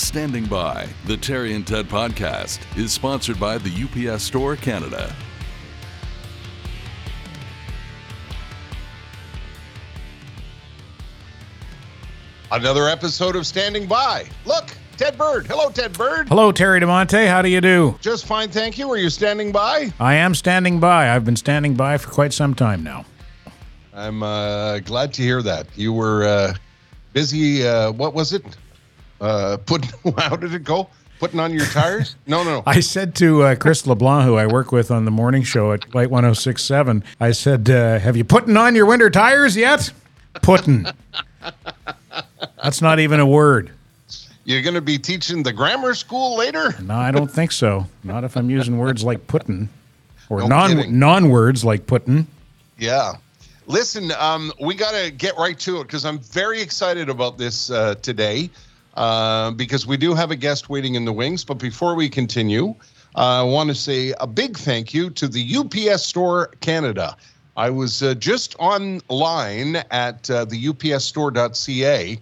Standing By, the Terry and Ted podcast, is sponsored by the UPS Store Canada. Another episode of Standing By. Look, Ted Bird. Hello, Ted Bird. Hello, Terry DiMonte. How do you do? Just fine, thank you. Are you standing by? I am standing by. I've been standing by for quite some time now. I'm uh, glad to hear that. You were uh, busy. Uh, what was it? Uh, putting. How did it go? Putting on your tires? No, no, no. I said to uh, Chris LeBlanc, who I work with on the morning show at Light 1067, I said, uh, Have you putting on your winter tires yet? Putting. That's not even a word. You're going to be teaching the grammar school later? No, I don't think so. Not if I'm using words like putting or No non kidding. non words like putting. Yeah. Listen, um, we got to get right to it because I'm very excited about this uh, today uh, because we do have a guest waiting in the wings. But before we continue, uh, I want to say a big thank you to the UPS Store Canada. I was uh, just online at uh, the upsstore.ca.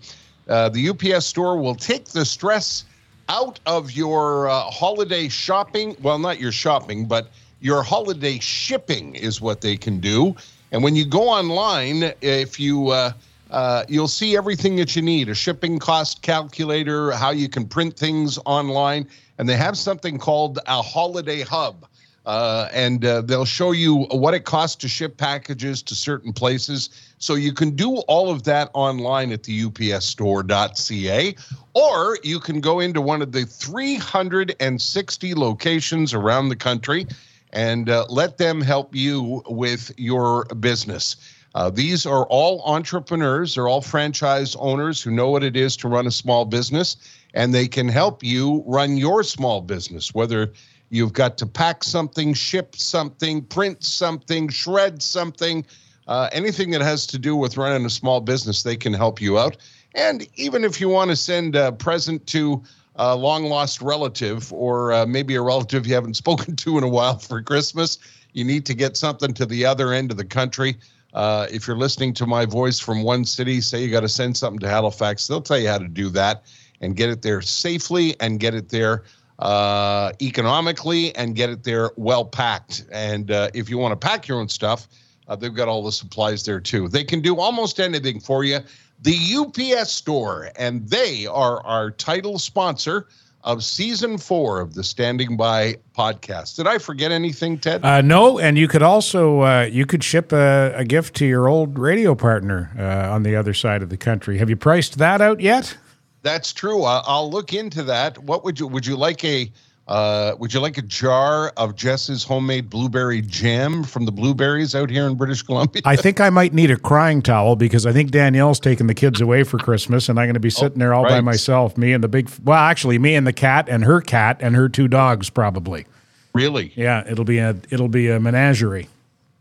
Uh, the UPS Store will take the stress out of your uh, holiday shopping. Well, not your shopping, but your holiday shipping is what they can do. And when you go online, if you uh, uh, you'll see everything that you need: a shipping cost calculator, how you can print things online, and they have something called a holiday hub. Uh, and uh, they'll show you what it costs to ship packages to certain places. So you can do all of that online at the upsstore.ca, or you can go into one of the 360 locations around the country and uh, let them help you with your business. Uh, these are all entrepreneurs, they're all franchise owners who know what it is to run a small business, and they can help you run your small business, whether you've got to pack something, ship something, print something, shred something, uh, anything that has to do with running a small business, they can help you out. And even if you want to send a present to a long lost relative or uh, maybe a relative you haven't spoken to in a while for Christmas, you need to get something to the other end of the country. Uh, if you're listening to my voice from one city, say you got to send something to Halifax, they'll tell you how to do that and get it there safely and get it there uh, economically and get it there well packed. And uh, if you want to pack your own stuff, uh, they've got all the supplies there too. They can do almost anything for you. The UPS Store, and they are our title sponsor of season four of the Standing By podcast. Did I forget anything, Ted? Uh, no, and you could also uh, you could ship a, a gift to your old radio partner uh, on the other side of the country. Have you priced that out yet? That's true. I- I'll look into that. What would you would you like a uh, would you like a jar of Jess's homemade blueberry jam from the blueberries out here in British Columbia? I think I might need a crying towel because I think Danielle's taking the kids away for Christmas, and I'm going to be sitting there all by myself. Me and the big, well, actually, me and the cat and her cat and her two dogs, probably. really? Yeah, it'll be a it'll be a menagerie.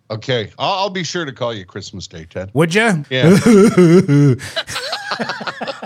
Okay. I'll, I'll be sure to call you Christmas Day, Ted. Would you? Yeah.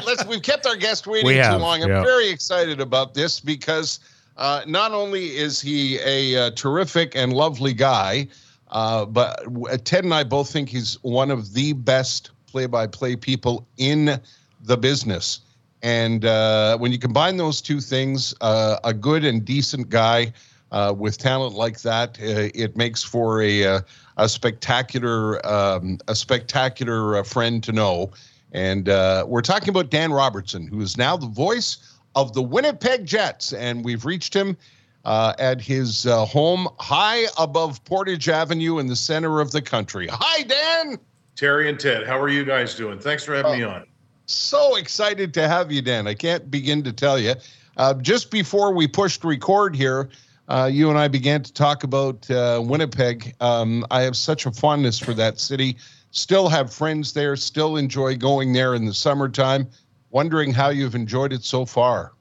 Right, let's. We've kept our guest waiting We too have, long. I'm yeah. very excited about this because uh, not only is he a uh, terrific and lovely guy, uh, but Ted and I both think he's one of the best play-by-play people in the business. And uh, when you combine those two things, uh, a good and decent guy uh, with talent like that, uh, it makes for a uh, a spectacular um, a spectacular uh, friend to know. And uh, we're talking about Dan Robertson, who is now the voice of the Winnipeg Jets, and we've reached him uh, at his uh, home high above Portage Avenue in the center of the country. Hi, Dan. Terry and Ted, how are you guys doing? Thanks for having me on. So excited to have you, Dan. I can't begin to tell you. Uh, just before we pushed record here, uh, you and I began to talk about uh, Winnipeg. Um, I have such a fondness for that city. Still have friends there. Still enjoy going there in the summertime. Wondering how you've enjoyed it so far.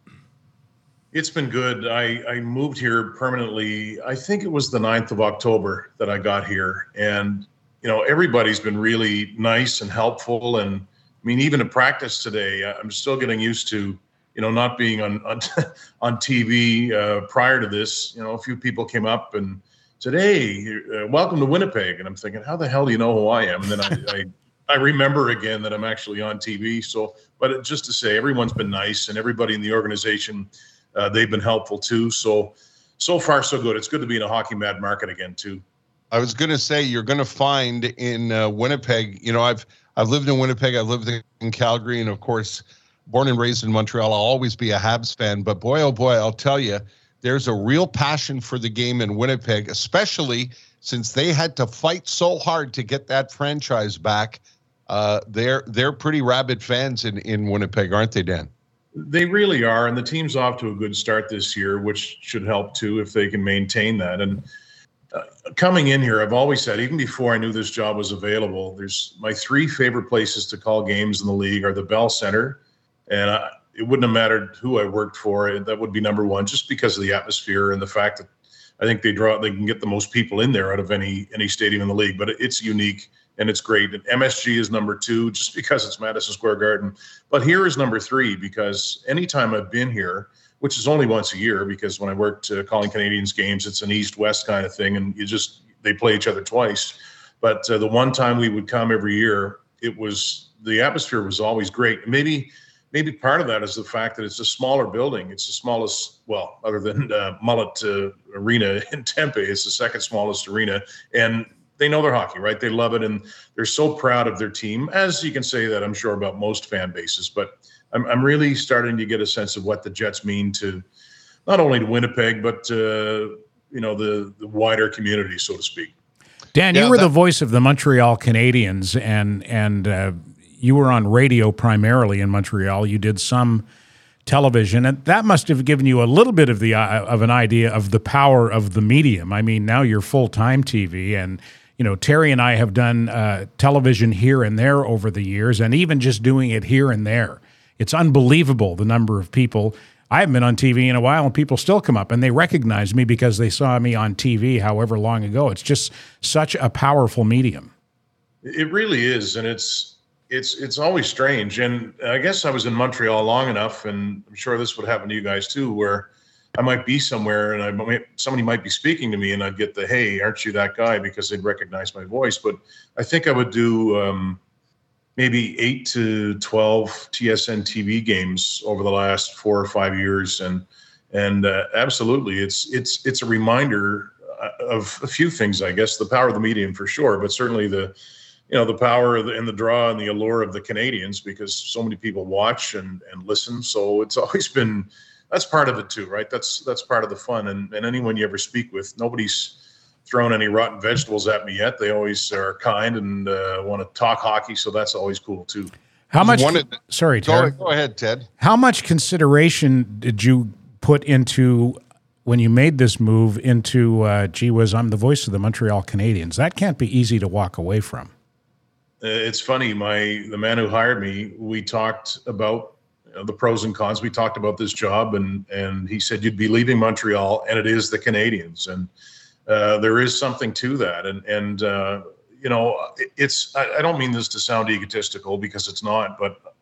It's been good. I, I moved here permanently. I think it was the 9th of October that I got here. And, you know, everybody's been really nice and helpful. And I mean, even in practice today, I'm still getting used to, you know, not being on on, on TV uh, prior to this. You know, a few people came up and "Hey, uh, welcome to Winnipeg," and I'm thinking, "How the hell do you know who I am?" And then I, I I remember again that I'm actually on TV. So, but just to say, everyone's been nice, and everybody in the organization, uh, they've been helpful too. So, so far so good. It's good to be in a hockey mad market again too. I was going to say you're going to find in uh, Winnipeg. You know, I've I've lived in Winnipeg. I've lived in Calgary, and of course, born and raised in Montreal. I'll always be a Habs fan. But boy, oh boy, I'll tell you, there's a real passion for the game in Winnipeg, especially since they had to fight so hard to get that franchise back. Uh, they're they're pretty rabid fans in in Winnipeg, aren't they, Dan? They really are, and the team's off to a good start this year, which should help too if they can maintain that. And uh, coming in here, I've always said, even before I knew this job was available, there's my three favorite places to call games in the league are the Bell Center, and I, it wouldn't have mattered who I worked for. That would be number one, just because of the atmosphere and the fact that I think they draw they can get the most people in there out of any any stadium in the league. But it's unique and it's great. And MSG is number two just because it's Madison Square Garden. But here is number three because anytime I've been here, which is only once a year, because when I worked uh, calling Canadiens games, it's an East-West kind of thing, and you just they play each other twice. But uh, the one time we would come every year, it was the atmosphere was always great. Maybe maybe part of that is the fact that it's a smaller building. It's the smallest, well, other than uh, Mullett uh, Arena in Tempe, it's the second smallest arena, and they know their hockey, right? They love it, and they're so proud of their team. As you can say that, I'm sure about most fan bases, but I'm I'm really starting to get a sense of what the Jets mean to not only to Winnipeg, but uh, you know the the wider community, so to speak. Dan, yeah, you were that- the voice of the Montreal Canadiens, and and uh, you were on radio primarily in Montreal. You did some television, and that must have given you a little bit of the uh, of an idea of the power of the medium. I mean, now you're full time TV, and you know Terry and I have done uh, television here and there over the years, and even just doing it here and there. It's unbelievable the number of people. I haven't been on TV in a while, and people still come up and they recognize me because they saw me on TV however long ago. It's just such a powerful medium. It really is, and it's it's it's always strange. And I guess I was in Montreal long enough, and I'm sure this would happen to you guys too, where I might be somewhere and I might somebody might be speaking to me, and I'd get the "Hey, aren't you that guy?" because they'd recognize my voice. But I think I would do um, maybe eight to twelve TSN TV games over the last four or five years, and and uh, absolutely, it's it's it's a reminder uh, of a few things. I guess the power of the medium for sure, but certainly the you know the power and the draw and the allure of the Canadiens because so many people watch and and listen. So it's always been that's part of it too, right? That's that's part of the fun. And and anyone you ever speak with, nobody's thrown any rotten vegetables at me yet. They always are kind and uh, want to talk hockey, so that's always cool too. How much? sorry, Ted. Go, go ahead, Ted. How much consideration did you put into when you made this move into uh, gee whiz, I'm the voice of the Montreal Canadiens. That can't be easy to walk away from. Uh, it's funny. My the man who hired me, we talked about you know, the pros and cons. We talked about this job, and and he said you'd be leaving Montreal, and it is the Canadiens, and uh, there is something to that. And and uh, you know, it's I, I, don't mean this to sound egotistical because it's not, but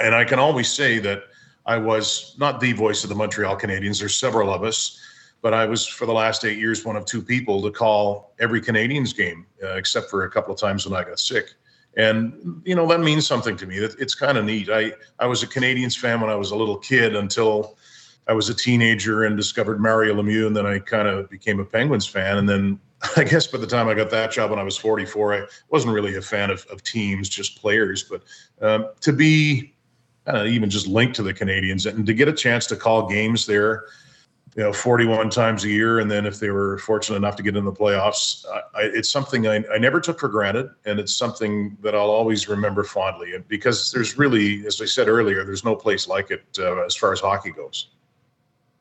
and I can always say that I was not the voice of the Montreal Canadiens. There's several of us. But I was for the last eight years one of two people to call every Canadiens game, uh, except for a couple of times when I got sick and you know that means something to me. That It's kind of neat. I I was a Canadiens fan when I was a little kid until I was a teenager and discovered Mario Lemieux, and then I kind of became a Penguins fan. And then I guess by the time I got that job when I was 44, I wasn't really a fan of, of teams, just players. But um, to be even just linked to the Canadiens and to get a chance to call games there you know 41 times a year and then if they were fortunate enough to get in the playoffs I, it's something I, I never took for granted and it's something that i'll always remember fondly and because there's really as i said earlier there's no place like it uh, as far as hockey goes.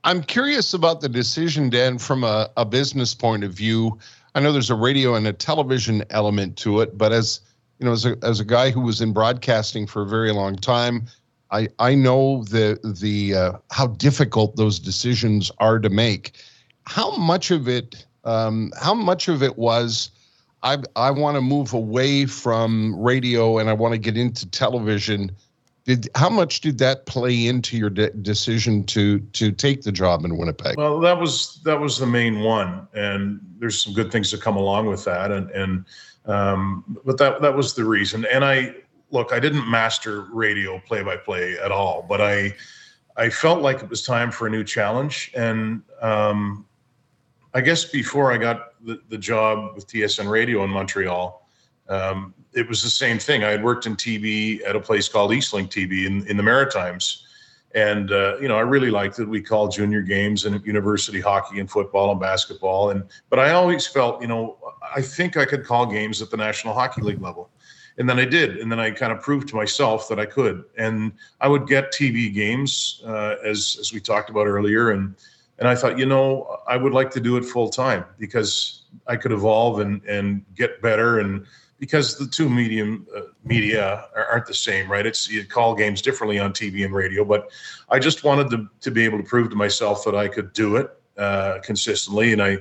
I'm curious about the decision dan from a, a business point of view. I know there's a radio and a television element to it but as you know as a, as a guy who was in broadcasting for a very long time I I know the the uh, how difficult those decisions are to make. How much of it um, how much of it was I I want to move away from radio and I want to get into television. Did how much did that play into your de- decision to to take the job in Winnipeg? Well, that was that was the main one, and there's some good things to come along with that, and and Um, but that that was the reason. And I look, I didn't master radio play by play at all, but I I felt like it was time for a new challenge. And um, I guess before I got the, the job with TSN Radio in Montreal, um, it was the same thing. I had worked in TV at a place called Eastlink TV in, in the Maritimes. And, uh, you know, I really liked it. We called junior games and university hockey and football and basketball. And, but I always felt, you know, I think I could call games at the National Hockey League level. And then I did. And then I kind of proved to myself that I could. And I would get TV games, uh, as, as we talked about earlier. And, and I thought, you know, I would like to do it full time because I could evolve and, and get better. And, because the two medium uh, media aren't the same, right? It's you call games differently on TV and radio, but I just wanted to to be able to prove to myself that I could do it uh, consistently, and I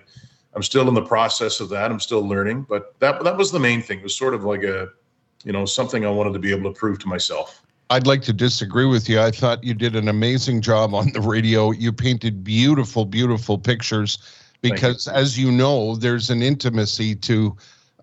I'm still in the process of that. I'm still learning, but that that was the main thing. It was sort of like a you know something I wanted to be able to prove to myself. I'd like to disagree with you. I thought you did an amazing job on the radio. You painted beautiful, beautiful pictures because, you. as you know, there's an intimacy to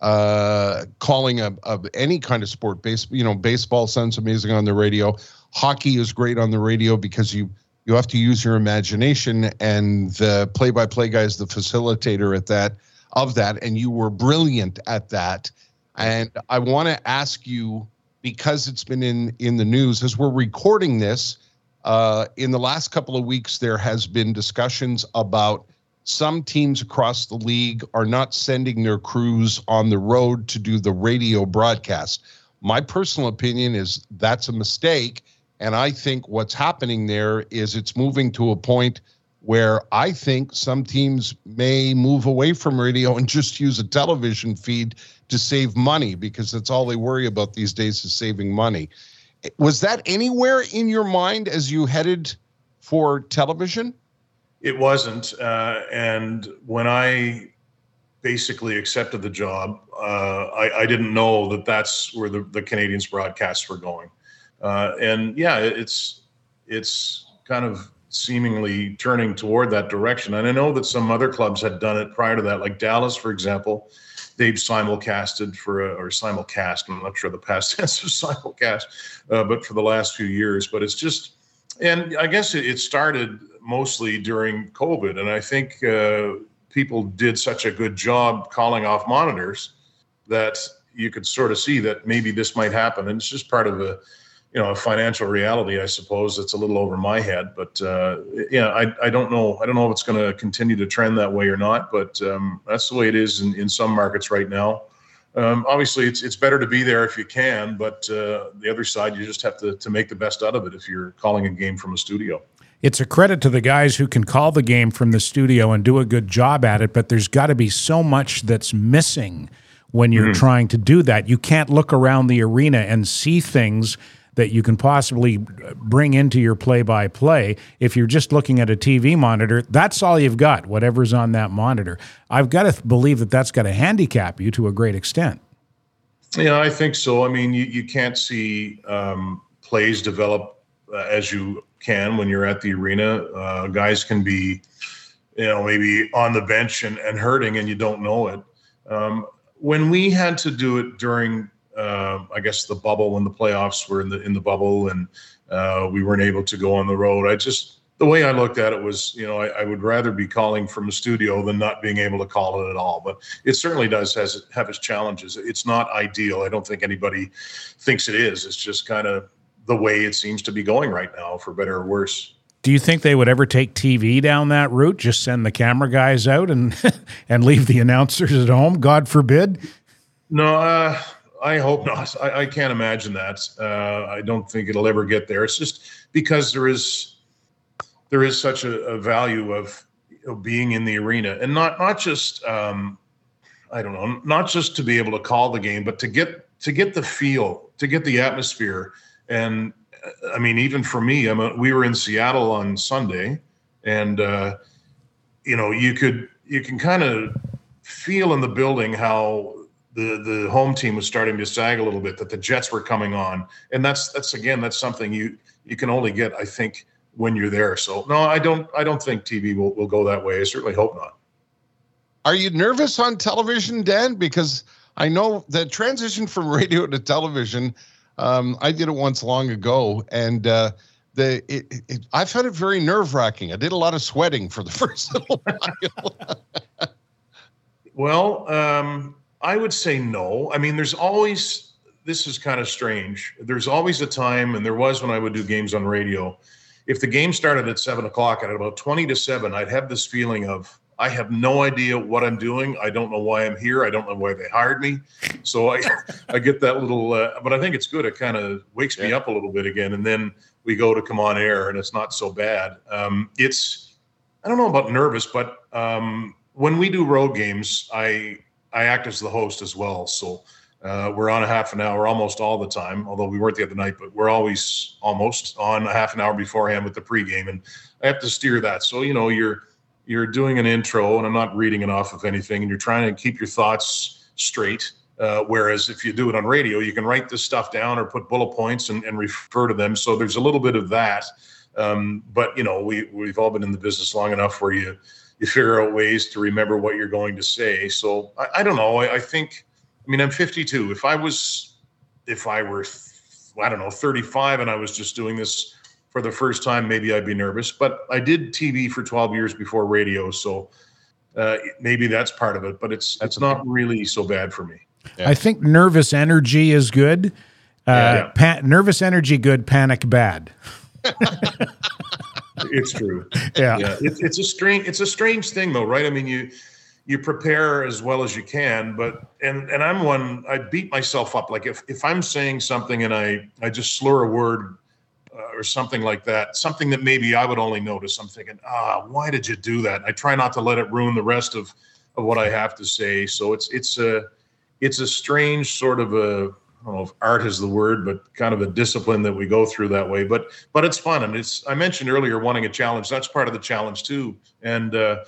uh, calling of, of any kind of sport. Base, you know, baseball sounds amazing on the radio. Hockey is great on the radio because you you have to use your imagination, and the play-by-play guy is the facilitator at that of that, and you were brilliant at that. And I want to ask you because it's been in in the news as we're recording this. Uh, in the last couple of weeks, there has been discussions about some teams across the league are not sending their crews on the road to do the radio broadcast. My personal opinion is that's a mistake. And I think what's happening there is it's moving to a point where I think some teams may move away from radio and just use a television feed to save money because that's all they worry about these days is saving money. Was that anywhere in your mind as you headed for television? It wasn't. Uh, and when I basically accepted the job, uh, I, I, didn't know that that's where the, the Canadiens broadcasts were going. Uh, and yeah, it's it's kind of seemingly turning toward that direction. And I know that some other clubs had done it prior to that, like Dallas, for example. They've simulcasted for a, or simulcast. I'm not sure the past tense of simulcast, uh, but for the last few years. But it's just, and I guess it, it started mostly during COVID. And I think uh, people did such a good job calling off monitors that you could sort of see that maybe this might happen. And it's just part of a, you know, a financial reality, I suppose. It's a little over my head, but uh, yeah, I, I don't know. I don't know if it's going to continue to trend that way or not, but um, that's the way it is in, in some markets right now. Um, obviously, it's it's better to be there if you can, but uh, the other side, you just have to to make the best out of it if you're calling a game from a studio it's a credit to the guys who can call the game from the studio and do a good job at it, but there's got to be so much that's missing when you're mm-hmm. trying to do that. You can't look around the arena and see things that you can possibly bring into your play by play. If you're just looking at a TV monitor, that's all you've got, whatever's on that monitor. I've got to believe that that's got to handicap you to a great extent. Yeah, I think so. I mean, you, you can't see um, plays develop uh, as you can when you're at the arena. Uh, guys can be, you know, maybe on the bench and, and hurting and you don't know it. Um, when we had to do it during, uh, I guess, the bubble when the playoffs were in the in the bubble and uh, we weren't able to go on the road, I just the way I looked at it was, you know, I, I, would rather be calling from a studio than not being able to call it at all. But it certainly does has have its challenges. It's not ideal. I don't think anybody thinks it is. It's just kind of the way it seems to be going right now, for better or worse. Do you think they would ever take TV down that route? Just send the camera guys out and and leave the announcers at home? God forbid. No, uh, I hope not. I, I can't imagine that. Uh, I don't think it'll ever get there. It's just because there is there is such a, a value of you know, being in the arena, and not not just um, I don't know, not just to be able to call the game, but to get to get the feel, to get the atmosphere and I mean, even for me, I'm a, we were in Seattle on Sunday, and uh, you know, you could you can kind of feel in the building how the the home team was starting to sag a little bit, that the Jets were coming on, and that's that's again that's something you you can only get, I think, when you're there. So no, I don't I don't think TV will will go that way. I certainly hope not. Are you nervous on television, Dan? Because I know the transition from radio to television. Um, I did it once long ago, and uh, the it, it, I found it very nerve wracking. I did a lot of sweating for the first little while. well, um, I would say no. I mean, there's always this is kind of strange. There's always a time, and there was when I would do games on radio. If the game started at seven o'clock, and at about twenty to seven, I'd have this feeling of I have no idea what I'm doing. I don't know why I'm here. I don't know why they hired me. So I, I get that little, uh, but I think it's good. It kind of wakes yeah. me up a little bit again. And then we go to come on air and it's not so bad. Um, it's, I don't know about nervous, but um, when we do road games, I, I act as the host as well. So uh, we're on a half an hour almost all the time, although we weren't the other night, but we're always almost on a half an hour beforehand with the pregame. And I have to steer that. So, you know, you're, you're doing an intro and I'm not reading it off of anything and you're trying to keep your thoughts straight. Uh, whereas if you do it on radio, you can write this stuff down or put bullet points and, and refer to them. So there's a little bit of that. Um, but you know, we we've all been in the business long enough where you you figure out ways to remember what you're going to say. So I, I don't know. I, I think. I mean, I'm 52. If I was, if I were, I don't know, 35, and I was just doing this for the first time, maybe I'd be nervous. But I did TV for 12 years before radio, so uh, maybe that's part of it. But it's it's not really so bad for me. Yeah. I think nervous energy is good. Uh, yeah. pa- nervous energy good, panic bad. it's true. Yeah, yeah. It, it's a strange it's a strange thing though, right? I mean, you you prepare as well as you can, but and and I'm one I beat myself up. Like if if I'm saying something and I I just slur a word uh, or something like that, something that maybe I would only notice. I'm thinking, ah, why did you do that? I try not to let it ruin the rest of, of what I have to say. So it's it's a it's a strange sort of a I don't know if art is the word, but kind of a discipline that we go through that way. But but it's fun, and it's I mentioned earlier wanting a challenge. That's part of the challenge too. And uh,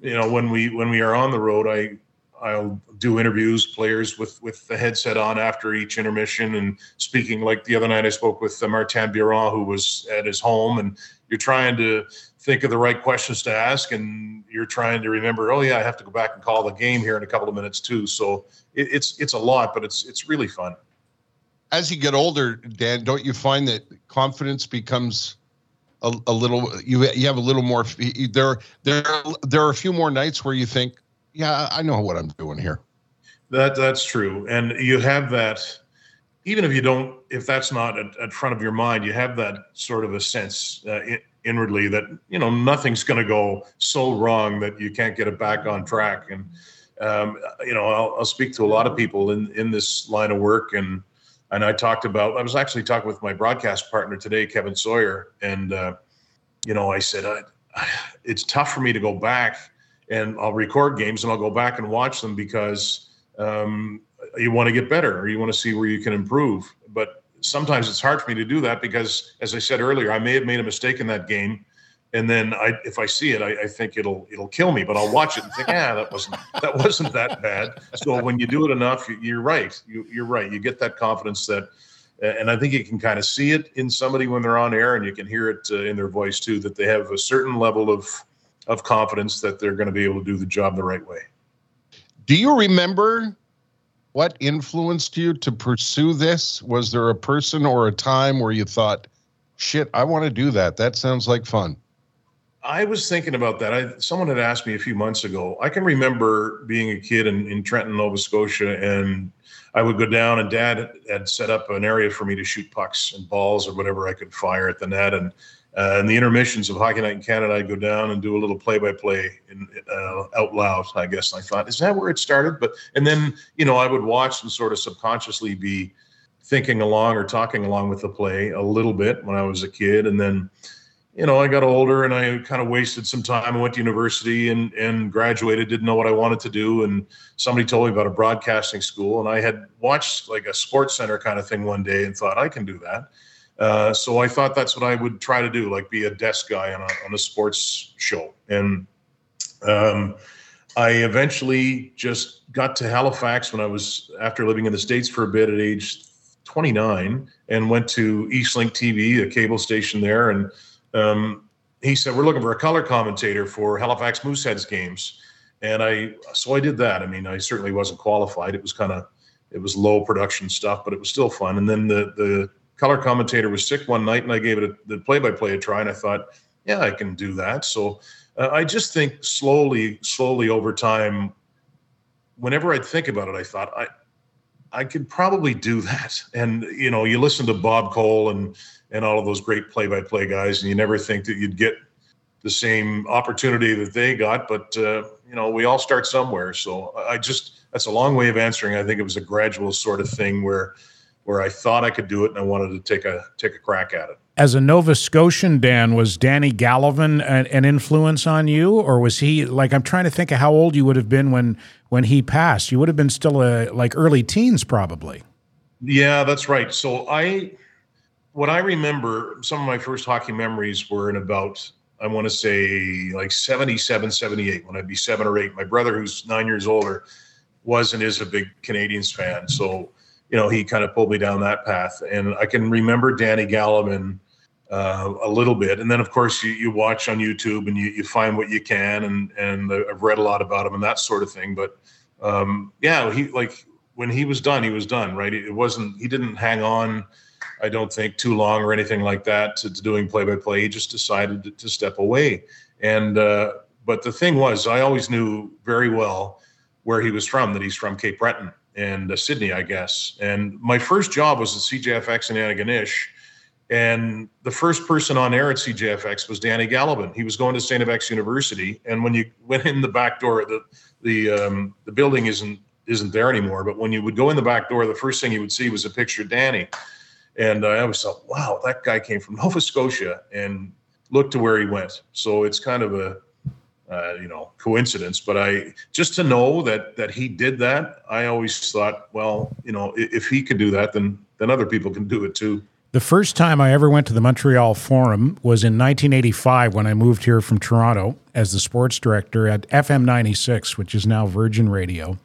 you know when we when we are on the road, I I'll do interviews, players with with the headset on after each intermission, and speaking. Like the other night, I spoke with uh, Martin Biron, who was at his home, and you're trying to think of the right questions to ask, and you're trying to remember. Oh yeah, I have to go back and call the game here in a couple of minutes too. So it, it's it's a lot, but it's it's really fun. As you get older, Dan, don't you find that confidence becomes a, a little you you have a little more there there there are a few more nights where you think yeah, I know what I'm doing here. That that's true, and you have that. Even if you don't, if that's not at, at front of your mind, you have that sort of a sense uh, in, inwardly that you know nothing's going to go so wrong that you can't get it back on track. And um, you know, I'll, I'll speak to a lot of people in in this line of work, and and I talked about. I was actually talking with my broadcast partner today, Kevin Sawyer, and uh, you know, I said I, it's tough for me to go back and I'll record games and I'll go back and watch them because um, you want to get better or you want to see where you can improve. But sometimes it's hard for me to do that because, as I said earlier, I may have made a mistake in that game, and then I, if I see it, I, I think it'll it'll kill me. But I'll watch it and think, yeah, that wasn't that wasn't that bad. So when you do it enough, you, are right. You, you're right. You get that confidence that. And I think you can kind of see it in somebody when they're on air, and you can hear it uh, in their voice too, that they have a certain level of of confidence that they're going to be able to do the job the right way. Do you remember what influenced you to pursue this? Was there a person or a time where you thought, shit, I want to do that? That sounds like fun. I was thinking about that. I, someone had asked me a few months ago. I can remember being a kid in, in Trenton, Nova Scotia, and I would go down, and Dad had set up an area for me to shoot pucks and balls or whatever I could fire at the net. And uh, in the intermissions of Hockey Night in Canada, I'd go down and do a little play-by-play in, uh, out loud. I guess and I thought, is that where it started? But and then you know I would watch and sort of subconsciously be thinking along or talking along with the play a little bit when I was a kid, and then you know I got older and I kind of wasted some time. I went to university and and graduated, didn't know what I wanted to do, and somebody told me about a broadcasting school, and I had watched like a sports center kind of thing one day and thought I can do that uh, so I thought that's what I would try to do, like be a desk guy on a, on a sports show. And um, I eventually just got to Halifax when I was after living in the States for a bit at age 29 and went to Eastlink TV, a cable station there. And um, he said, We're looking for a color commentator for Halifax Mooseheads games. and I so I did that. I mean, I certainly wasn't qualified. It was kind of it was low production stuff, but it was still fun. And then the the color commentator was sick one night, and I gave it a, the play by play a try, and I thought, yeah, I can do that. So uh, I just think slowly, slowly over time, whenever I'd think about it, I thought I I could probably do that. And you know, you listen to Bob Cole and and all of those great play by play guys, and you never think that you'd get the same opportunity that they got, but uh, you know, we all start somewhere. So I just that's a long way of answering. I think it was a gradual sort of thing where where I thought I could do it and I wanted to take a take a crack at it. As a Nova Scotian, Dan, was Danny Gallivan an, an influence on you, or was he like? I'm trying to think of how old you would have been when when he passed. You would have been still a, like early teens, probably. Yeah, that's right. So I, what I remember, some of my first hockey memories were in about I want to say like 77, 78, when I'd be seven or eight. My brother, who's nine years older, was and is a big Canadiens fan. So, you know, he kind of pulled me down that path. And I can remember Danny Gallivan uh, a little bit. And then, of course, you, you watch on YouTube and you, you find what you can. And, and I've read a lot about him and that sort of thing. But um, yeah, he like when he was done, he was done, right? It wasn't, he didn't hang on I don't think too long or anything like that to, to doing play by play. He just decided to, to step away. And uh, but the thing was, I always knew very well where he was from. That he's from Cape Breton and uh, Sydney, I guess. And my first job was at CJFX in Antigonish. And the first person on air at CJFX was Danny Gallivan. He was going to St. FX University, and when you went in the back door, the the um, the building isn't isn't there anymore. But when you would go in the back door, the first thing you would see was a picture of Danny. And I always thought, wow, that guy came from Nova Scotia and look to where he went. So it's kind of a, uh, you know, coincidence. But I just to know that that he did that, I always thought, well, you know, if he could do that, then then other people can do it too. The first time I ever went to the Montreal Forum was in 1985 when I moved here from Toronto as the sports director at FM 96, which is now Virgin Radio.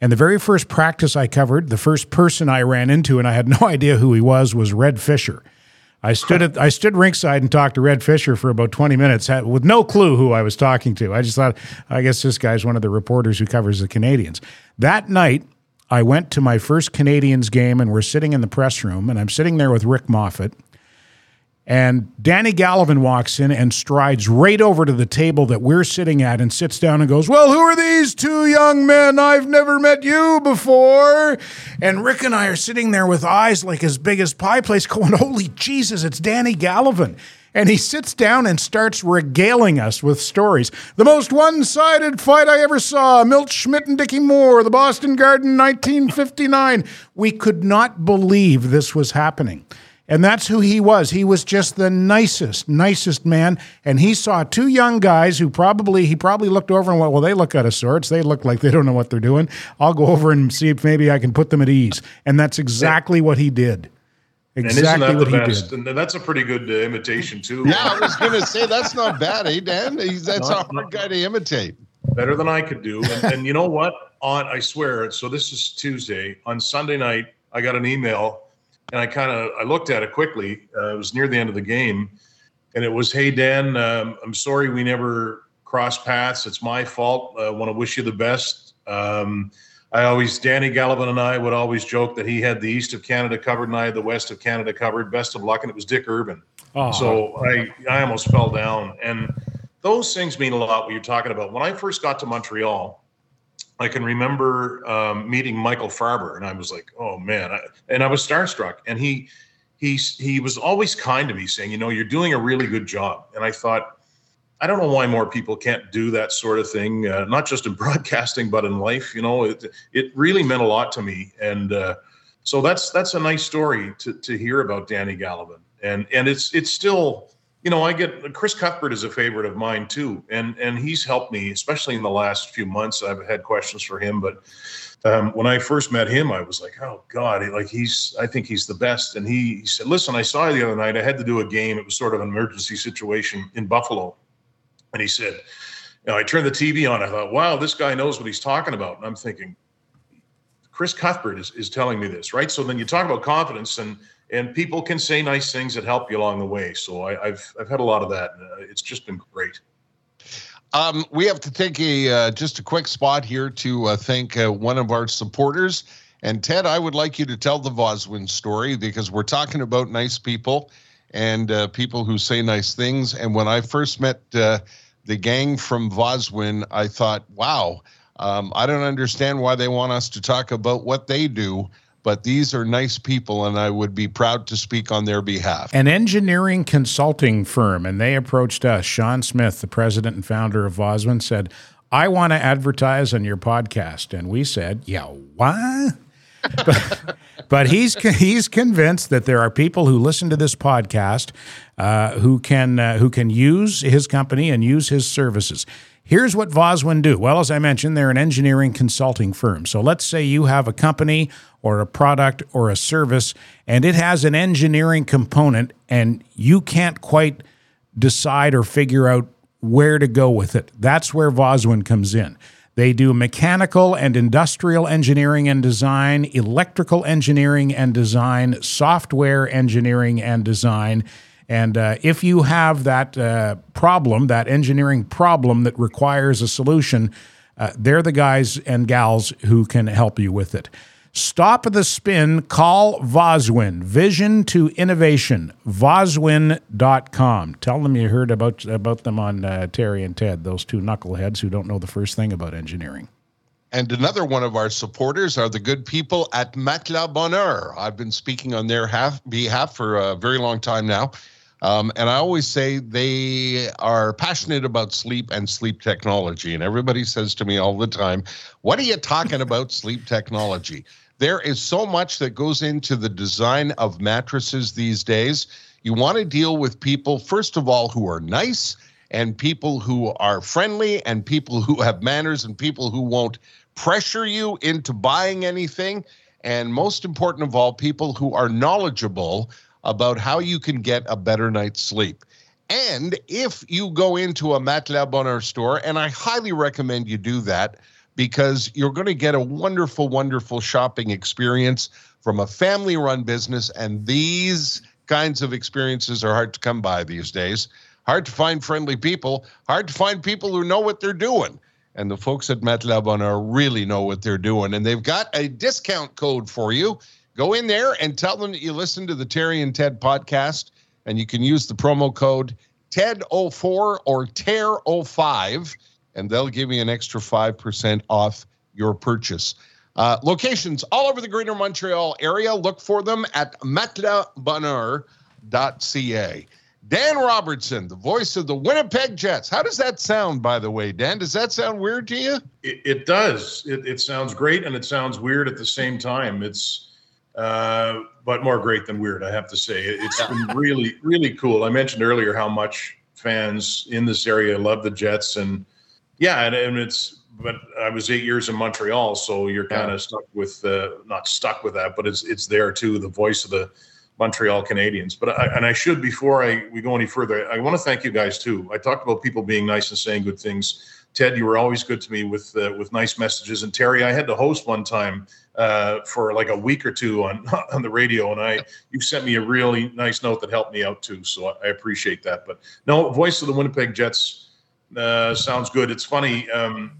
And the very first practice I covered, the first person I ran into, and I had no idea who he was, was Red Fisher. I stood at I stood ringside and talked to Red Fisher for about 20 minutes with no clue who I was talking to. I just thought, I guess this guy's one of the reporters who covers the Canadiens. That night, I went to my first Canadiens game and we're sitting in the press room, and I'm sitting there with Rick Moffat. And Danny Gallivan walks in and strides right over to the table that we're sitting at and sits down and goes, Well, who are these two young men? I've never met you before. And Rick and I are sitting there with eyes like as big as pie plates going, Holy Jesus, it's Danny Gallivan. And he sits down and starts regaling us with stories. The most one sided fight I ever saw Milt Schmidt and Dickie Moore, the Boston Garden 1959. We could not believe this was happening. And that's who he was. He was just the nicest, nicest man. And he saw two young guys who probably, he probably looked over and went, well, they look out of sorts. They look like they don't know what they're doing. I'll go over and see if maybe I can put them at ease. And that's exactly what he did. Exactly what he best? did. And that's a pretty good uh, imitation, too. Yeah, I was going to say, that's not bad, eh, Dan? He's, that's not, a hard guy to imitate. Better than I could do. And, and you know what? On, I swear, so this is Tuesday. On Sunday night, I got an email and I kind of I looked at it quickly. Uh, it was near the end of the game, and it was, "Hey Dan, um, I'm sorry we never crossed paths. It's my fault. I want to wish you the best." Um, I always Danny Gallivan and I would always joke that he had the east of Canada covered and I had the west of Canada covered. Best of luck, and it was Dick Irvin. Oh. So I I almost fell down, and those things mean a lot when you're talking about. When I first got to Montreal I can remember um, meeting Michael Farber, and I was like, "Oh man!" I, and I was starstruck. And he he he was always kind to me, saying, "You know, you're doing a really good job." And I thought, I don't know why more people can't do that sort of thing, uh, not just in broadcasting but in life. You know, it it really meant a lot to me, and uh, so that's that's a nice story to to hear about Danny Gallivan, and and it's it's still you know, I get Chris Cuthbert is a favorite of mine too, and and he's helped me, especially in the last few months. I've had questions for him, but um, when I first met him, I was like, oh God, like he's, I think he's the best. And he, he said, listen, I saw you the other night. I had to do a game. It was sort of an emergency situation in Buffalo, and he said, you know, I turned the TV on. I thought, wow, this guy knows what he's talking about. And I'm thinking, Chris Cuthbert is, is telling me this, right? So then you talk about confidence and and people can say nice things that help you along the way. So I, have I've had a lot of that. Uh, it's just been great. Um, we have to take a uh, just a quick spot here to uh, thank uh, one of our supporters. And Ted, I would like you to tell the Voswin story because we're talking about nice people and uh, people who say nice things. And when I first met uh, the gang from Voswin, I thought, wow, um, I don't understand why they want us to talk about what they do but these are nice people, and I would be proud to speak on their behalf. An engineering consulting firm, and they approached us. Sean Smith, the president and founder of Voswin, said, I want to advertise on your podcast. And we said, Yeah, what? but, but, he's he's convinced that there are people who listen to this podcast uh, who can uh, who can use his company and use his services. Here's what Voswin do. Well, as I mentioned, they're an engineering consulting firm. So let's say you have a company or a product or a service and it has an engineering component and you can't quite decide or figure out where to go with it. That's where Voswin comes in. They do mechanical and industrial engineering and design, electrical engineering and design, software engineering and design and uh, if you have that uh, problem, that engineering problem that requires a solution, uh, they're the guys and gals who can help you with it. Stop the spin, call Voswin, Vision to Innovation, Voswin.com. Tell them you heard about, about them on uh, Terry and Ted, those two knuckleheads who don't know the first thing about engineering. And another one of our supporters are the good people at Matelas Bonheur. I've been speaking on their half, behalf for a very long time now. Um, and I always say they are passionate about sleep and sleep technology. And everybody says to me all the time, What are you talking about, sleep technology? There is so much that goes into the design of mattresses these days. You want to deal with people, first of all, who are nice and people who are friendly and people who have manners and people who won't pressure you into buying anything. And most important of all, people who are knowledgeable about how you can get a better night's sleep. And if you go into a Matelas Bonheur store, and I highly recommend you do that because you're going to get a wonderful, wonderful shopping experience from a family run business. And these kinds of experiences are hard to come by these days. Hard to find friendly people, hard to find people who know what they're doing. And the folks at Matelas Bonheur really know what they're doing. And they've got a discount code for you Go in there and tell them that you listen to the Terry and Ted podcast, and you can use the promo code TED04 or TER05, and they'll give you an extra 5% off your purchase. Uh, locations all over the greater Montreal area. Look for them at matelasbonheur.ca. Dan Robertson, the voice of the Winnipeg Jets. How does that sound, by the way, Dan? Does that sound weird to you? It, it does. It, it sounds great and it sounds weird at the same time. It's uh, but more great than weird, I have to say. It's been really, really cool. I mentioned earlier how much fans in this area love the Jets, and yeah, and, and it's. But I was eight years in Montreal, so you're kind of yeah. stuck with uh, not stuck with that, but it's it's there too, the voice of the Montreal Canadiens. But I, and I should before I we go any further, I want to thank you guys too. I talked about people being nice and saying good things. Ted, you were always good to me with uh, with nice messages, and Terry, I had to host one time uh, for like a week or two on on the radio, and I you sent me a really nice note that helped me out too. So I appreciate that. But no, voice of the Winnipeg Jets uh, sounds good. It's funny. Um,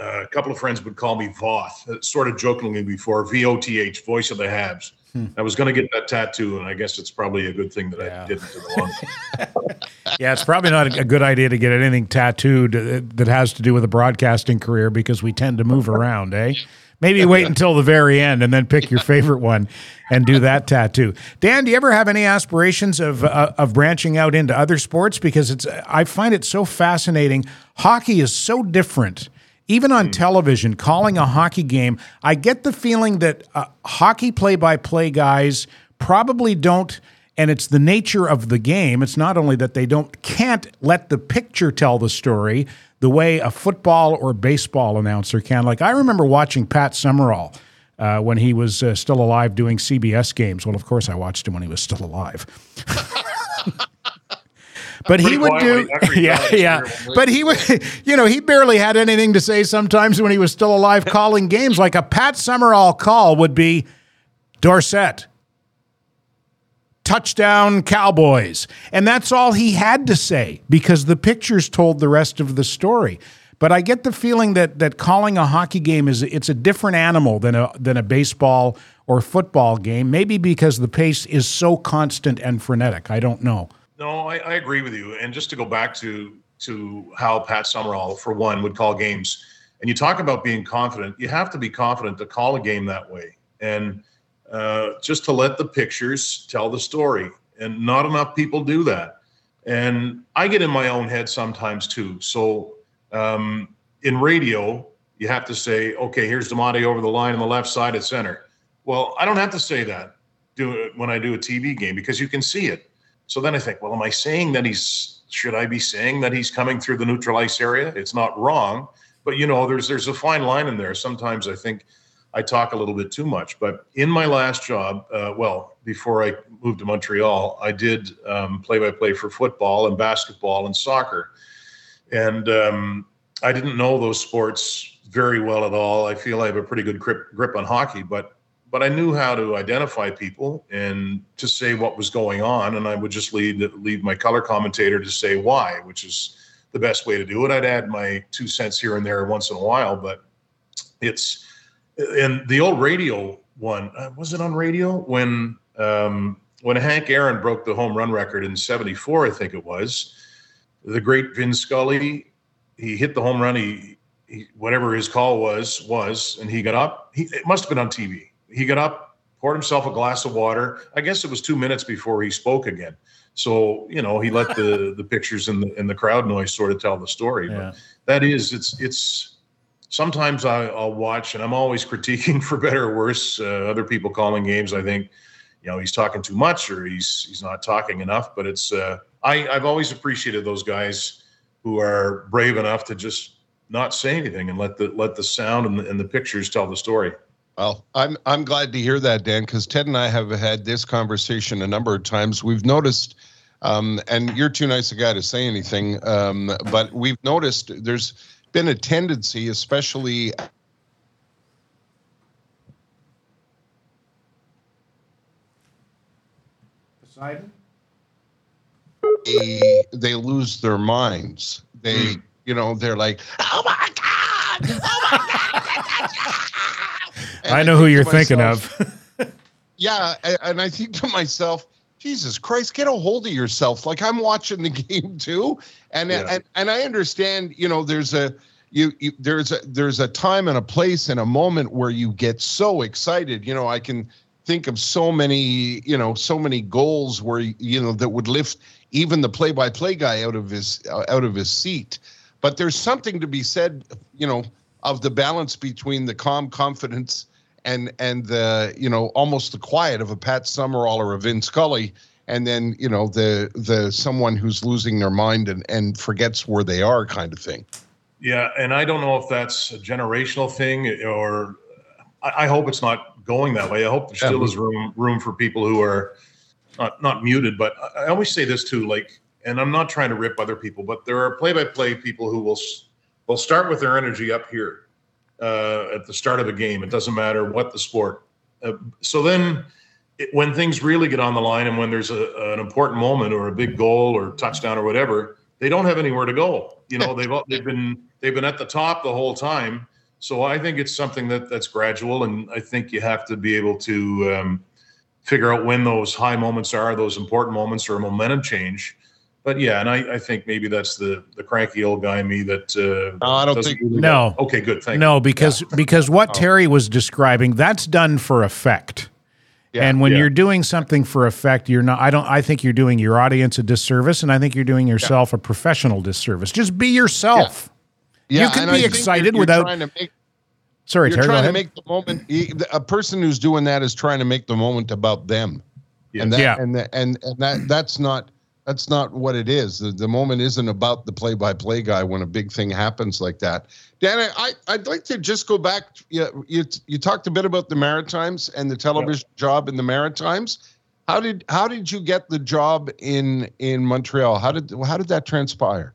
uh, a couple of friends would call me Voth, uh, sort of jokingly before V O T H, voice of the Habs. Hmm. I was going to get that tattoo, and I guess it's probably a good thing that yeah. I didn't. yeah, it's probably not a good idea to get anything tattooed uh, that has to do with a broadcasting career because we tend to move around, eh? Maybe wait until the very end and then pick your favorite one and do that tattoo. Dan, do you ever have any aspirations of uh, of branching out into other sports? Because it's I find it so fascinating. Hockey is so different. Even on mm. television, calling a hockey game, I get the feeling that uh, hockey play-by-play guys probably don't and it's the nature of the game. It's not only that they don't can't let the picture tell the story, the way a football or baseball announcer can. Like I remember watching Pat Summerall uh, when he was uh, still alive doing CBS games. Well, of course, I watched him when he was still alive. but he would do yeah yeah but he would you know he barely had anything to say sometimes when he was still alive calling games like a pat summerall call would be dorsett touchdown Cowboys. And that's all he had to say because the pictures told the rest of the story. But I get the feeling that that calling a hockey game is it's a different animal than a than a baseball or football game. Maybe because the pace is so constant and frenetic. I don't know. No, I, I agree with you. And just to go back to to how Pat Summerall, for one, would call games. And you talk about being confident. You have to be confident to call a game that way, and uh, just to let the pictures tell the story. And not enough people do that. And I get in my own head sometimes too. So um, in radio, you have to say, okay, here's DiMonte over the line on the left side at center. Well, I don't have to say that do when I do a TV game because you can see it. So then I think, well, am I saying that he's should I be saying that he's coming through the neutral ice area? It's not wrong, but you know, there's there's a fine line in there. Sometimes I think I talk a little bit too much. But in my last job, uh, well, before I moved to Montreal, I did play by play for football and basketball and soccer, and um, I didn't know those sports very well at all. I feel I have a pretty good grip grip on hockey, but but I knew how to identify people and to say what was going on, and I would just lead leave my color commentator to say why, which is the best way to do it. I'd add my two cents here and there once in a while, but it's and the old radio one uh, was it on radio when um, when Hank Aaron broke the home run record in '74, I think it was. The great Vin Scully, he hit the home run. He, he whatever his call was was, and he got up. He, it must have been on TV he got up, poured himself a glass of water. I guess it was two minutes before he spoke again. So you know he let the the pictures and the and the crowd noise sort of tell the story. Yeah. But that is it's it's sometimes I, will watch and I'm always critiquing for better or worse uh, other people calling games. I think you know he's talking too much or he's he's not talking enough. But it's uh, I I've always appreciated those guys who are brave enough to just not say anything and let the let the sound and the, and the pictures tell the story. Well, I'm I'm glad to hear that, Dan, because Ted and I have had this conversation a number of times. We've noticed, um, and you're too nice a guy to say anything, um, but we've noticed there's been a tendency, especially. Poseidon? They, they lose their minds. They, mm. you know, they're like, oh my God, oh my God. I, know who you're thinking of. yeah, and I think to myself, Jesus Christ, get a hold of yourself. Like I'm watching the game too, and yeah. and and I understand. You know, there's a you, you there's a there's a time and a place and a moment where you get so excited. You know, I can think of so many you know so many goals where you know that would lift even the play-by-play guy out of his uh, out of his seat. But there's something to be said, you know, of the balance between the calm confidence and and the you know almost the quiet of a Pat Summerall or a Vin Scully, and then you know the the someone who's losing their mind and and forgets where they are kind of thing. Yeah, and I don't know if that's a generational thing or I, I hope it's not going that way. I hope there still yeah. is room room for people who are not not muted. But I always say this too, like, and I'm not trying to rip other people, but there are play-by-play people who will will start with their energy up here uh, at the start of a game. It doesn't matter what the sport. Uh, so then, it, when things really get on the line and when there's a, an important moment or a big goal or touchdown or whatever, they don't have anywhere to go. You know, they've they've been they've been at the top the whole time. So I think it's something that that's gradual, and I think you have to be able to um, figure out when those high moments are, those important moments, or a momentum change but yeah, and I, I think maybe that's the the cranky old guy me that. Uh, no, I don't think. Really no. Okay, good. Thank no, you. because yeah. because what oh. Terry was describing, that's done for effect. Yeah, and when yeah. you're doing something for effect, you're not. I don't. I think you're doing your audience a disservice, and I think you're doing yourself a professional disservice. Just be yourself. Yeah, you can be excited you're, you're without. Make, Sorry, you're Terry, trying to make the moment. A person who's doing that is trying to make the moment about them. Yeah. And that, yeah. and, the, and and that that's not that's not what it is. The, the moment isn't about the play-by-play guy when a big thing happens like that. Dan, I, I'd like to just go back. You, you, you talked a bit about the Maritimes and the television yeah. job in the Maritimes. How did how did you get the job in in Montreal? How did how did that transpire?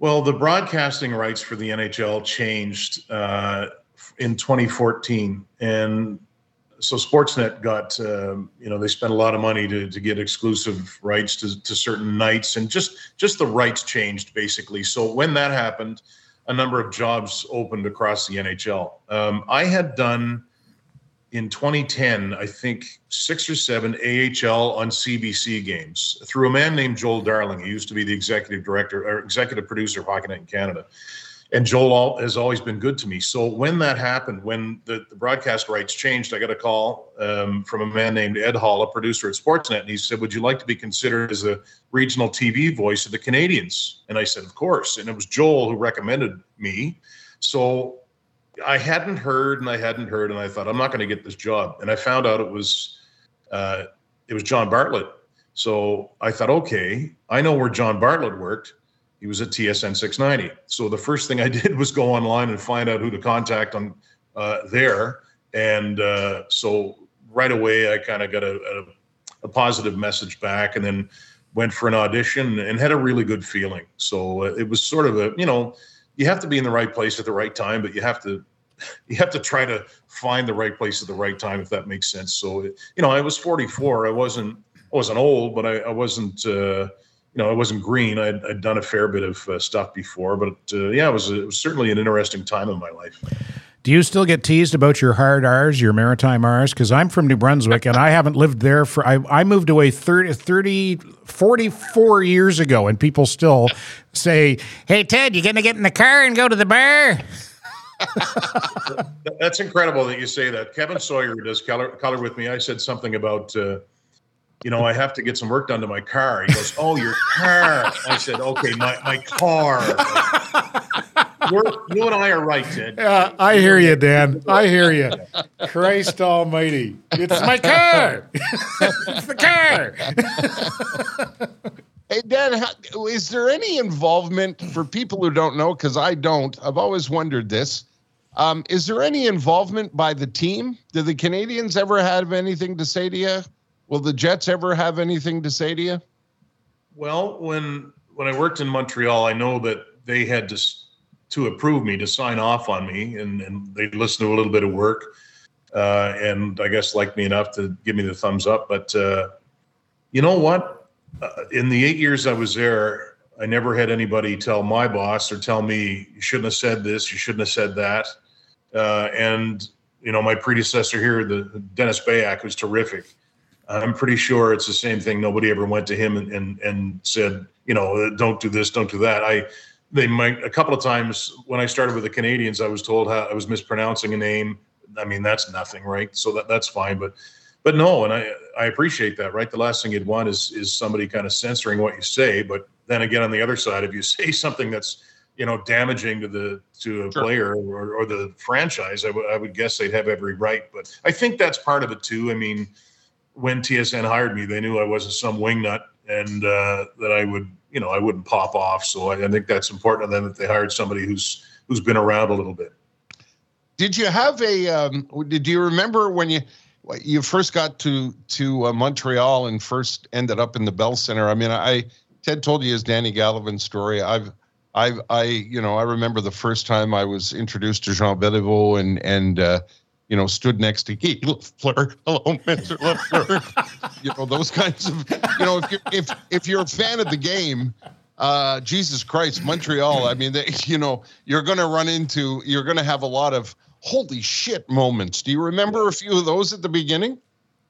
Well, the broadcasting rights for the NHL changed uh, in 2014, and so Sportsnet got um, you know they spent a lot of money to, to get exclusive rights to, to certain nights and just just the rights changed basically. So when that happened, a number of jobs opened across the NHL. Um, I had done in 2010, I think six or seven AHL on CBC games through a man named Joel Darling. He used to be the executive director or executive producer of Hockey Night in Canada and Joel has always been good to me. So when that happened, when the, the broadcast rights changed, I got a call um, from a man named Ed Hall, a producer at Sportsnet, and he said, "Would you like to be considered as a regional TV voice of the Canadiens?" And I said, "Of course." And it was Joel who recommended me. So I hadn't heard, and I hadn't heard, and I thought, "I'm not going to get this job." And I found out it was uh, it was John Bartlett. So I thought, okay, I know where John Bartlett worked he was at TSN 690. So the first thing I did was go online and find out who to contact on uh, there. And uh, so right away, I kind of got a, a, a, positive message back, and then went for an audition and had a really good feeling. So uh, it was sort of a you know you have to be in the right place at the right time, but you have to you have to try to find the right place at the right time if that makes sense. So you know, I was 44. I wasn't I wasn't old, but I, I wasn't uh, you know, I wasn't green. I'd, I'd done a fair bit of uh, stuff before, but uh, yeah, it was, it was certainly an interesting time in my life. Do you still get teased about your hard R's, your maritime R's? Because I'm from New Brunswick and I haven't lived there for, I, I moved away 30, 30, 44 years ago, and people still say, Hey, Ted, you going to get in the car and go to the bar? That's incredible that you say that. Kevin Sawyer does color, color with me. I said something about, uh, you know, I have to get some work done to my car. He goes, Oh, your car. I said, Okay, my, my car. We're, you and I are right, Ted. Yeah, I hear you, Dan. I hear you. Christ Almighty. It's my car. it's the car. hey, Dan, how, is there any involvement for people who don't know? Because I don't. I've always wondered this. Um, is there any involvement by the team? Did the Canadiens ever have anything to say to you? Will the Jets ever have anything to say to you? Well, when when I worked in Montreal, I know that they had to to approve me to sign off on me, and and they listened to a little bit of work, uh, and I guess liked me enough to give me the thumbs up. But uh, you know what? Uh, in the eight years I was there, I never had anybody tell my boss or tell me you shouldn't have said this, you shouldn't have said that, uh, and you know my predecessor here, the Dennis Beyak, was terrific I'm pretty sure it's the same thing. Nobody ever went to him and, and, and said, you know, don't do this, don't do that. I, they might a couple of times when I started with the Canadiens, I was told how I was mispronouncing a name. I mean, that's nothing, right? So that that's fine. But, but no, and I, I appreciate that, right? The last thing you'd want is, is somebody kind of censoring what you say. But then again, on the other side, if you say something that's, you know, damaging to the to a sure. player or, or the franchise, I, w- I would guess they'd have every right. But I think that's part of it too. I mean, when TSN hired me, they knew I wasn't some wingnut and uh, that I would, you know, I wouldn't pop off. So I, I think that's important to them that they hired somebody who's who's been around a little bit. Did you have a? Um, did you remember when you you first got to to uh, Montreal and first ended up in the Bell Center? I mean, I Ted told you his Danny Gallivan story. I've I've I you know I remember the first time I was introduced to Jean Beliveau and and uh, you know, stood next to Guy Lafleur. Hello, Mr. Lafleur. you know, those kinds of, you know, if you're, if, if you're a fan of the game, uh, Jesus Christ, Montreal, I mean, they, you know, you're going to run into, you're going to have a lot of holy shit moments. Do you remember a few of those at the beginning?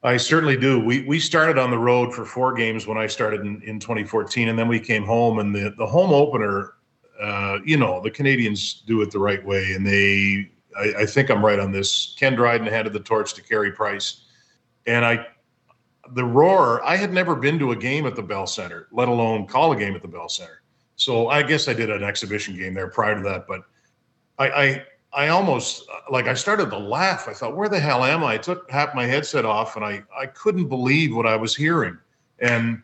I certainly do. We we started on the road for four games when I started in, in 2014, and then we came home. And the the home opener, uh, you know, the Canadiens do it the right way, and they I, I, think I'm right on this. Ken Dryden handed the torch to Carey Price, and I, the roar. I had never been to a game at the Bell Center, let alone call a game at the Bell Center. So I guess I did an exhibition game there prior to that, but I, I, I almost like I started to laugh. I thought, where the hell am I? I took half my headset off, and I, I couldn't believe what I was hearing. And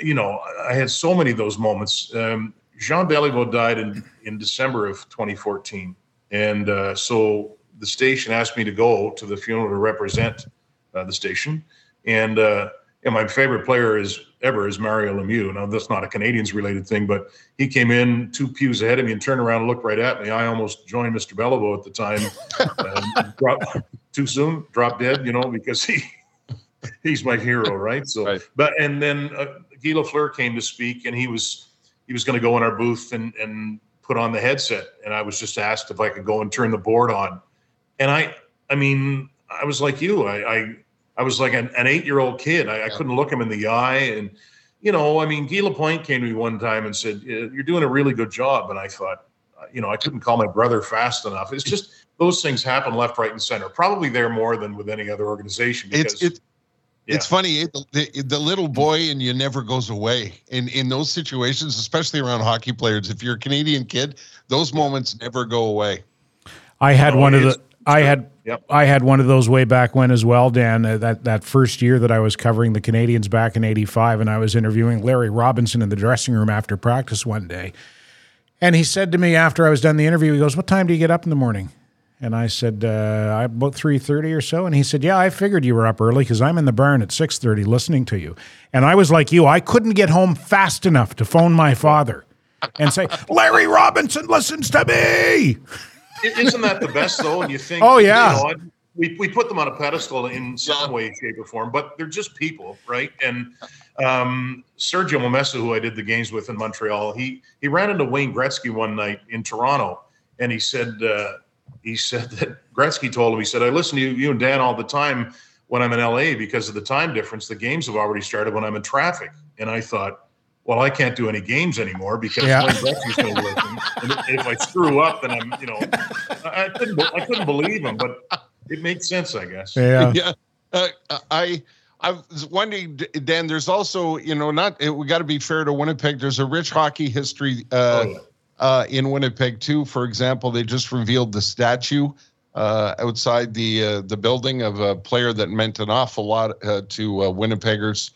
you know, I had so many of those moments. Um, Jean Beliveau died in, in December of 2014. And uh, so the station asked me to go to the funeral to represent uh, the station. And uh, know, my favorite player is ever is Mario Lemieux. Now that's not a Canadiens related thing, but he came in two pews ahead of me and turned around and looked right at me. I almost joined Mr. Beliveau at the time. um, dropped too soon, dropped dead, you know, because he he's my hero, right? So, right. but and then uh, Guy Lafleur came to speak, and he was he was going to go in our booth and and put on the headset, and I was just asked if I could go and turn the board on, and I I mean I was like you, I I, I was like an, an eight year old kid. I, I couldn't look him in the eye, and you know, I mean, Guy Lapointe came to me one time and said, "You're doing a really good job," and I thought, uh, you know, I couldn't call my brother fast enough. It's just those things happen left, right, and center. Probably there more than with any other organization. Because, it's yeah. It's funny, the, the little boy in you never goes away. In in those situations, especially around hockey players, if you're a Canadian kid, those moments never go away. I had oh, one of the I had yep. I had one of those way back when as well, Dan. Uh, that that first year that I was covering the Canadiens back in '85, and I was interviewing Larry Robinson in the dressing room after practice one day, and he said to me after I was done the interview, he goes, "What time do you get up in the morning?" And I said, uh, about 3.30 or so. And he said, yeah, I figured you were up early because I'm in the barn at 6.30 listening to you. And I was like you. I couldn't get home fast enough to phone my father and say, Larry Robinson listens to me. Isn't that the best, though? And you think, oh, yeah. You know, we, we put them on a pedestal in some way, shape, or form, but they're just people, right? And um, Sergio Momesso, who I did the games with in Montreal, he he ran into Wayne Gretzky one night in Toronto, and he said, uh, he said that Gretzky told him, he said, I listen to you, you and Dan all the time when I'm in LA because of the time difference. The games have already started when I'm in traffic. And I thought, well, I can't do any games anymore because yeah. Gretzky's going to listen. And if I screw up, then I'm, you know, I couldn't, I couldn't believe him, but it made sense, I guess. Yeah. Yeah. Uh, I, I was wondering, Dan. There's also, you know, not we got to be fair to Winnipeg. There's a rich hockey history uh, oh, yeah uh, in Winnipeg too. For example, they just revealed the statue uh, outside the uh, the building of a player that meant an awful lot uh, to uh, Winnipeggers,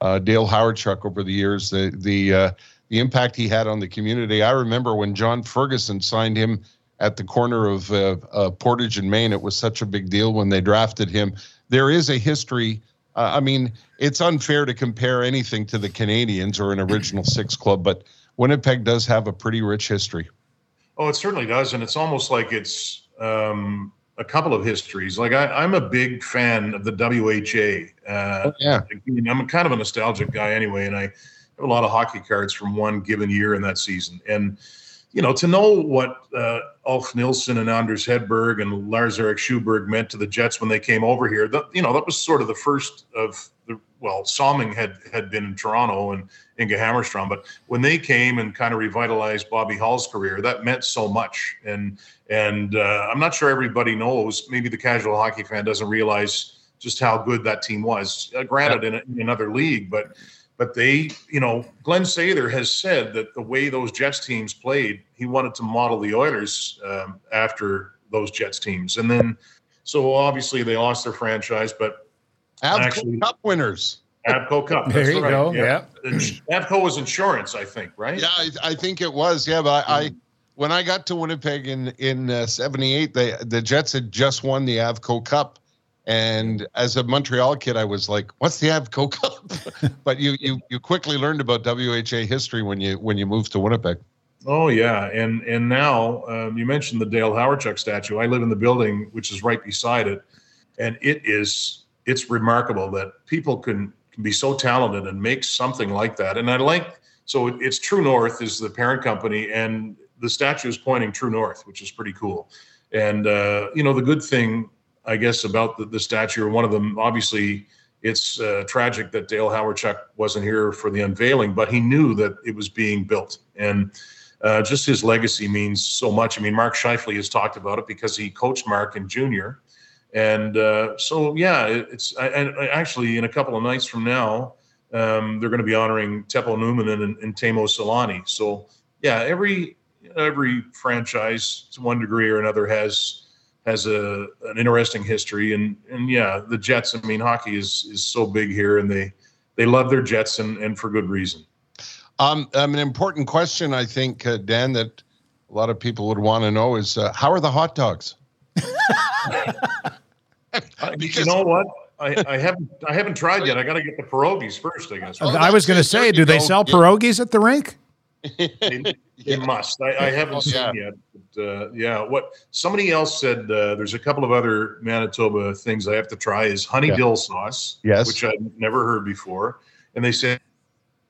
uh, Dale Hawerchuk over the years. The the the impact he had on the community. I remember when John Ferguson signed him at the corner of Portage and Main. It was such a big deal when they drafted him. There is a history. I mean, it's unfair to compare anything to the Canadiens or an original six club, but Winnipeg does have a pretty rich history. Oh, it certainly does, and it's almost like it's um, a couple of histories. Like I, am a big fan of the WHA. Uh, oh, yeah, I'm kind of a nostalgic guy anyway, and I have a lot of hockey cards from one given year in that season. And you know, to know what uh, Ulf Nilsson and Anders Hedberg and Lars Erik Sjoberg meant to the Jets when they came over here, that, you know, that was sort of the first of the well, Salming had had been in Toronto and Inge Hammarstrom, but when they came and kind of revitalized Bobby Hull's career, that meant so much. And and uh, I'm not sure everybody knows. Maybe the casual hockey fan doesn't realize just how good that team was. Uh, granted, in, in another league, but but they, you know, Glen Sather has said that the way those Jets teams played, he wanted to model the Oilers um, after those Jets teams, and then so obviously they lost their franchise, but Avco actually, Cup winners. Avco Cup. there you right. go. Yeah. yeah. Avco was insurance, I think, right? Yeah, I, I think it was. Yeah, but mm-hmm. I, when I got to Winnipeg in in uh, '78, they the Jets had just won the Avco Cup, and as a Montreal kid, I was like, "What's the Avco Cup?" but you you you quickly learned about WHA history when you when you moved to Winnipeg. Oh yeah, and and now um, you mentioned the Dale Hawerchuk statue. I live in the building which is right beside it, and it is it's remarkable that people can, can be so talented and make something like that. And I like so it's True North is the parent company, and the statue is pointing true north, which is pretty cool. And uh, you know the good thing, I guess, about the, the statue, or one of them, obviously, it's uh, tragic that Dale Hawerchuk wasn't here for the unveiling, but he knew that it was being built, and uh, just his legacy means so much. I mean, Mark Scheifele has talked about it because he coached Mark in junior, and uh, so, yeah, it's and actually in a couple of nights from now, um, they're going to be honoring Teppo Numminen and, and Teemu Selanne. So, yeah, every every franchise to one degree or another has has a an interesting history, and and yeah, the Jets. I mean, hockey is is so big here, and they they love their Jets, and and for good reason. Um, um an important question, I think, uh, Dan, that a lot of people would want to know is uh, how are the hot dogs? because, you know what? I, I haven't I haven't tried yet. I got to get the pierogies first, I guess. Oh, I was going to say, do they go. sell Yeah. pierogies at the rink? They, they must. I, I haven't Oh, seen yeah. yet. But, uh, yeah. What somebody else said. Uh, there's a couple of other Manitoba things I have to try. Is honey Yeah. dill sauce, Yes. which I've never heard before. And they said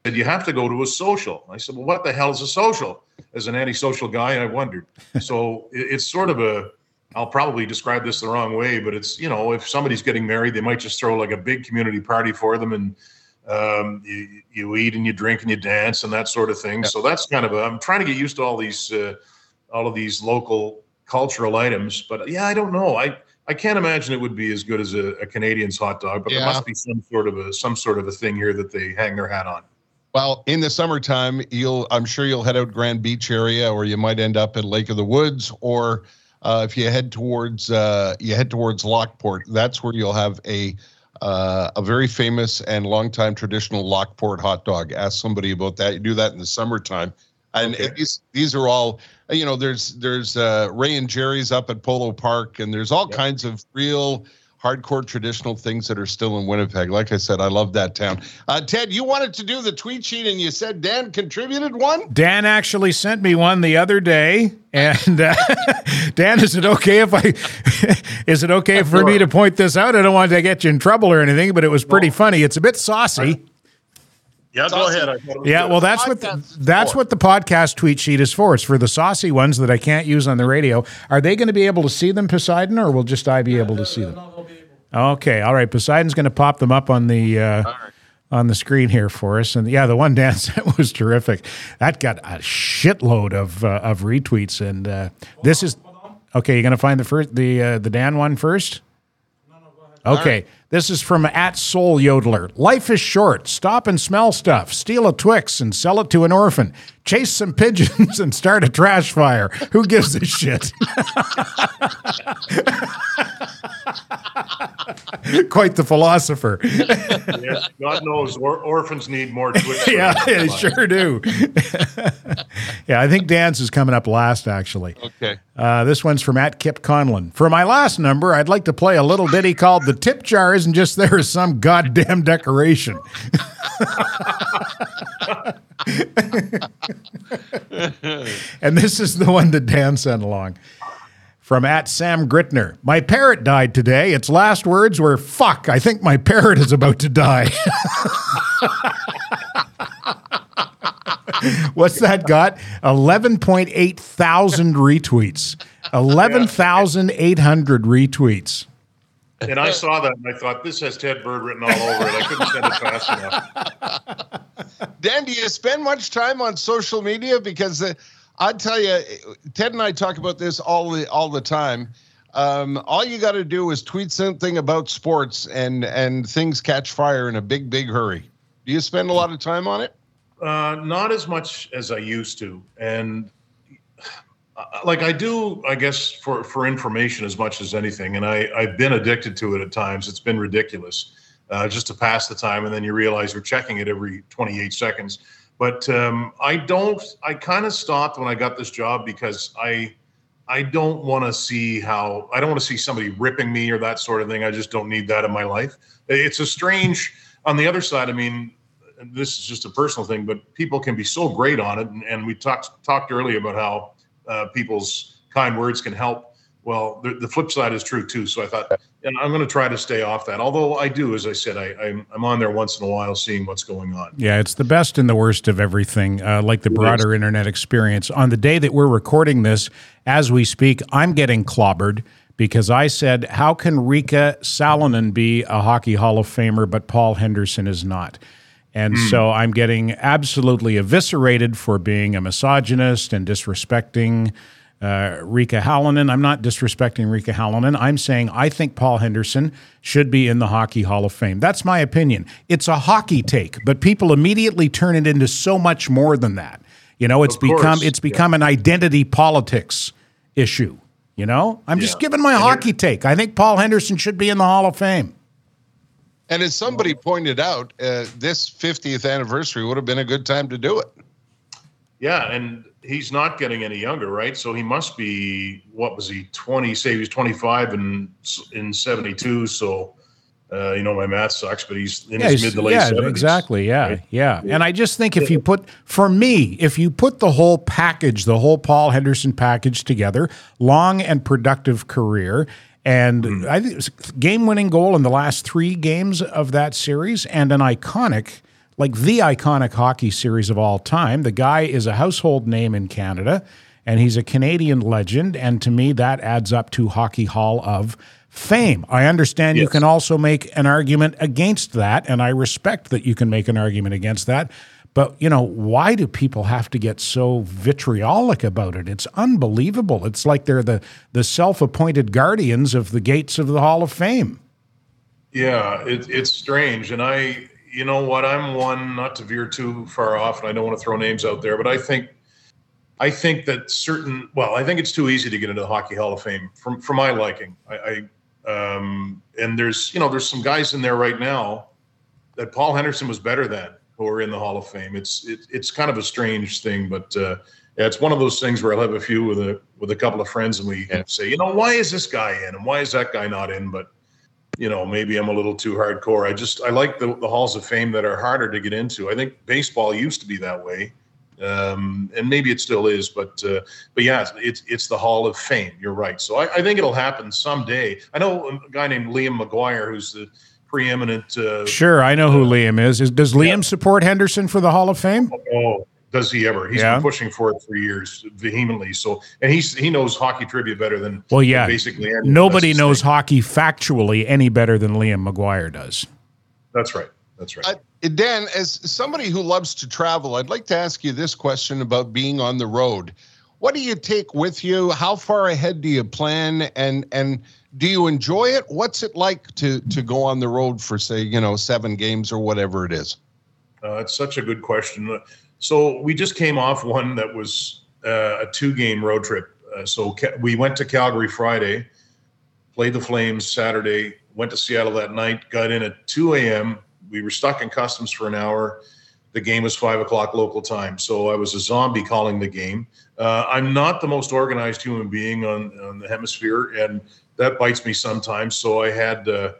said, you have to go to a social. I said, well, what the hell is a social? As an antisocial guy, I wondered. So it- it's sort of a. I'll probably describe this the wrong way, but it's you know if somebody's getting married, they might just throw like a big community party for them and um, you, you eat and you drink and you dance and that sort of thing. So that's kind of a, I'm trying to get used to all these, uh, all of these local cultural items. But yeah, I don't know. I, I can't imagine it would be as good as a, a Canadiens' hot dog, but Yeah. there must be some sort of a, some sort of a thing here that they hang their hat on. Well, in the summertime, you'll I'm sure you'll head out Grand Beach area, or you might end up at Lake of the Woods, or uh, if you head towards uh, you head towards Lockport, that's where you'll have a uh, a very famous and longtime traditional Lockport hot dog. Ask somebody about that. You do that in the summertime, and Okay. these these are all you know. There's there's uh, Ray and Jerry's up at Polo Park, and there's all Yep. kinds of real hardcore traditional things that are still in Winnipeg. Like I said, I love that town. Uh, Ted, you wanted to do the tweet sheet, and you said Dan contributed one. Dan actually sent me one the other day, and uh, Dan, is it okay if I? is it okay for me to point this out? I don't want to get you in trouble or anything, but it was pretty funny. It's a bit saucy. Yeah, go ahead. I thought it was Yeah, well, that's what Podcast is that's what the podcast tweet sheet is for. It's for the saucy ones that I can't use on the radio. Are they going to be able to see them, Poseidon, or will just I be able to see them? Okay, all right. Poseidon's going to pop them up on the uh, on the screen here for us, and yeah, the one Dan that was terrific. That got a shitload of uh, of retweets, and uh, this is okay. You're going to find the first the uh, the Dan one first. No, no, Okay, this is from at Soul Yodeler. Life is short. Stop and smell stuff. Steal a Twix and sell it to an orphan. Chase some pigeons and start a trash fire. Who gives a shit? Quite the philosopher. Yes, God knows or, orphans need more Twix. yeah, they sure do. yeah, I think Dan's is coming up last, actually. Okay. Uh, this one's from at Kip Conlon. For my last number, I'd like to play a little ditty called The Tip Jar Isn't Just There as Some Goddamn Decoration. and this is the one that Dan sent along. From at Sam Gritner. My parrot died today. Its last words were, fuck, I think my parrot is about to die. What's that got? 11.8 thousand retweets. 11,800 retweets. And I saw that and I thought, this has Ted Bird written all over it. I couldn't send it fast enough. Dan, do you spend much time on social media? Because uh, I tell you, Ted and I talk about this all the all the time. Um, all you got to do is tweet something about sports, and and things catch fire in a big big hurry. Do you spend a lot of time on it? Uh, not as much as I used to, and like I do, I guess for for information as much as anything. And I I've been addicted to it at times. It's been ridiculous, uh, just to pass the time, and then you realize you're checking it every 28 seconds. But um, I don't. I kind of stopped when I got this job because I I don't want to see how I don't want to see somebody ripping me or that sort of thing. I just don't need that in my life. It's a strange. On the other side, I mean, this is just a personal thing, but people can be so great on it. And, and we talked talked earlier about how uh, people's kind words can help. Well, the, the flip side is true too. So I thought, and I'm going to try to stay off that. Although I do, as I said, I, I'm, I'm on there once in a while, seeing what's going on. Yeah, it's the best and the worst of everything, uh, like the broader internet experience. On the day that we're recording this, as we speak, I'm getting clobbered because I said, How can Riikka Sallinen be a Hockey Hall of Famer, but Paul Henderson is not? And so I'm getting absolutely eviscerated for being a misogynist and disrespecting uh, Riikka Sallinen. I'm not disrespecting Riikka Sallinen. I'm saying I think Paul Henderson should be in the Hockey Hall of Fame. That's my opinion. It's a hockey take, but people immediately turn it into so much more than that. You know, it's become it's yeah. become an identity politics issue. You know, I'm just giving my And hockey take. I think Paul Henderson should be in the Hall of Fame. And as somebody pointed out, uh, this 50th anniversary would have been a good time to do it. Yeah, and he's not getting any younger, right? So he must be what was he 20? Say he was 25 and in 72. So Uh, you know, my math sucks, but he's in yeah, his mid to late yeah, 70s. Exactly. Yeah, right? yeah. And I just think if you put, for me, if you put the whole package, the whole Paul Henderson package together, long and productive career, and mm. I think game-winning goal in the last three games of that series, and an iconic, like the iconic hockey series of all time. The guy is a household name in Canada, and he's a Canadian legend. And to me, that adds up to Hockey Hall of fame. I understand yes. you can also make an argument against that, and I respect that you can make an argument against that. But, you know, why do people have to get so vitriolic about it? It's unbelievable. It's like they're the, the self appointed guardians of the gates of the Hall of Fame. Yeah, it, it's strange. And I, you know what, I'm one not to veer too far off, and I don't want to throw names out there, but I think. I think that certain, well, I think it's too easy to get into the Hockey Hall of Fame for, for my liking. I, I um, and there's, you know, there's some guys in there right now that Paul Henderson was better than who are in the Hall of Fame. It's it, it's kind of a strange thing, but uh, it's one of those things where I'll have a few with a with a couple of friends, and we yeah. say, you know, why is this guy in, and why is that guy not in? But you know, maybe I'm a little too hardcore. I just I like the, the halls of fame that are harder to get into. I think baseball used to be that way um, and maybe it still is, but uh, but yeah, it's it's the Hall of Fame. You're right. So I, I, think it'll happen someday. I know a guy named Liam Maguire, who's the preeminent. Uh, sure, I know who uh, Liam is. is does Liam yeah. support Henderson for the Hall of Fame? Oh, does he ever? He's yeah. been pushing for it for years vehemently. So, and he's he knows hockey trivia better than well, yeah. basically nobody knows hockey factually any better than Liam Maguire does. That's right. That's right. Uh, Dan, as somebody who loves to travel, I'd like to ask you this question about being on the road. What do you take with you? How far ahead do you plan? And and do you enjoy it? What's it like to to go on the road for say, you know, seven games or whatever it is? Uh, it's such a good question. So we just came off one that was uh, a two game road trip. Uh, so we went to Calgary Friday, played the Flames Saturday, went to Seattle that night, got in at 2 a.m we were stuck in customs for an hour. The game was five o'clock local time, so I was a zombie calling the game. Uh, I'm not the most organized human being on, on the hemisphere, and that bites me sometimes. So I had uh,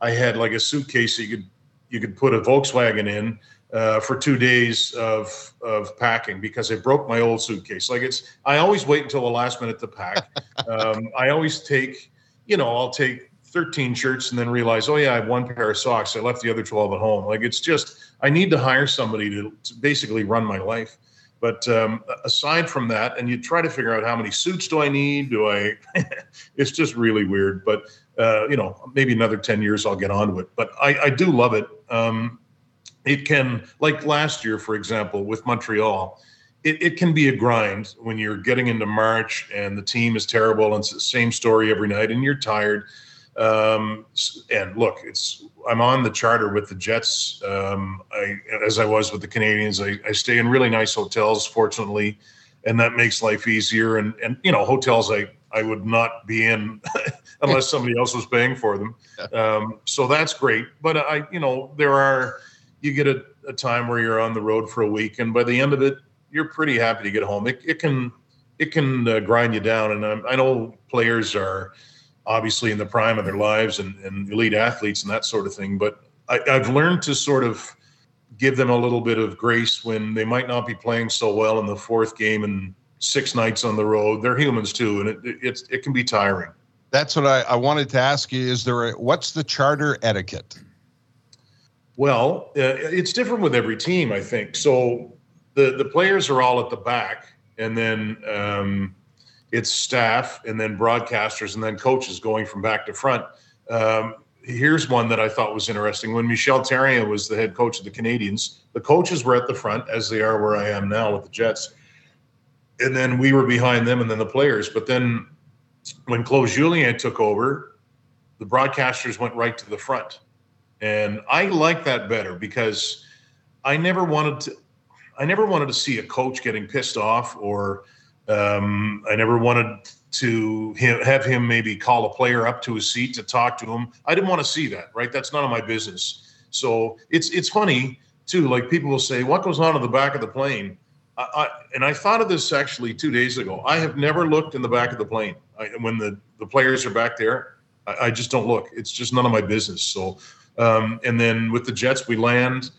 I had like a suitcase you could you could put a Volkswagen in uh, for two days of of packing because I broke my old suitcase. Like it's I always wait until the last minute to pack. Um, I always take you know I'll take 13 shirts and then realize, oh yeah, I have one pair of socks. I left the other 12 at home. Like it's just, I need to hire somebody to, to basically run my life. But um, aside from that, and you try to figure out how many suits do I need? Do I? it's just really weird. But uh, you know, maybe another 10 years I'll get on onto it. But I, I do love it. Um, it can, like last year, for example, with Montreal. It, it, can be a grind when you're getting into March and the team is terrible and it's the same story every night and you're tired. Um, and look, it's I'm on the charter with the Jets. Um, I, as I was with the Canadiens, I, I stay in really nice hotels, fortunately, and that makes life easier. And and you know, hotels I I would not be in unless somebody else was paying for them. Um, so that's great. But I, you know, there are you get a, a time where you're on the road for a week, and by the end of it, you're pretty happy to get home. It, it can it can uh, grind you down, and um, I know players are obviously in the prime of their lives and, and elite athletes and that sort of thing. But I, I've learned to sort of give them a little bit of grace when they might not be playing so well in the fourth game and six nights on the road. They're humans too, and it it, it can be tiring. That's what I, I wanted to ask you. Is there a, what's the charter etiquette? Well, uh, it's different with every team, I think. So the the players are all at the back, and then um, it's staff and then broadcasters and then coaches going from back to front. Um, here's one that I thought was interesting. When Michel Therrien was the head coach of the Canadiens, the coaches were at the front, as they are where I am now with the Jets. And then we were behind them and then the players. But then when Claude Julien took over, the broadcasters went right to the front. And I like that better because I never wanted to I never wanted to see a coach getting pissed off or um, I never wanted to have him maybe call a player up to his seat to talk to him. I didn't want to see that, right? That's none of my business. So it's it's funny too. Like people will say, "What goes on in the back of the plane?" I, I, and I thought of this actually two days ago. I have never looked in the back of the plane I, when the the players are back there. I, I just don't look. It's just none of my business. So, um, and then with the Jets, we land.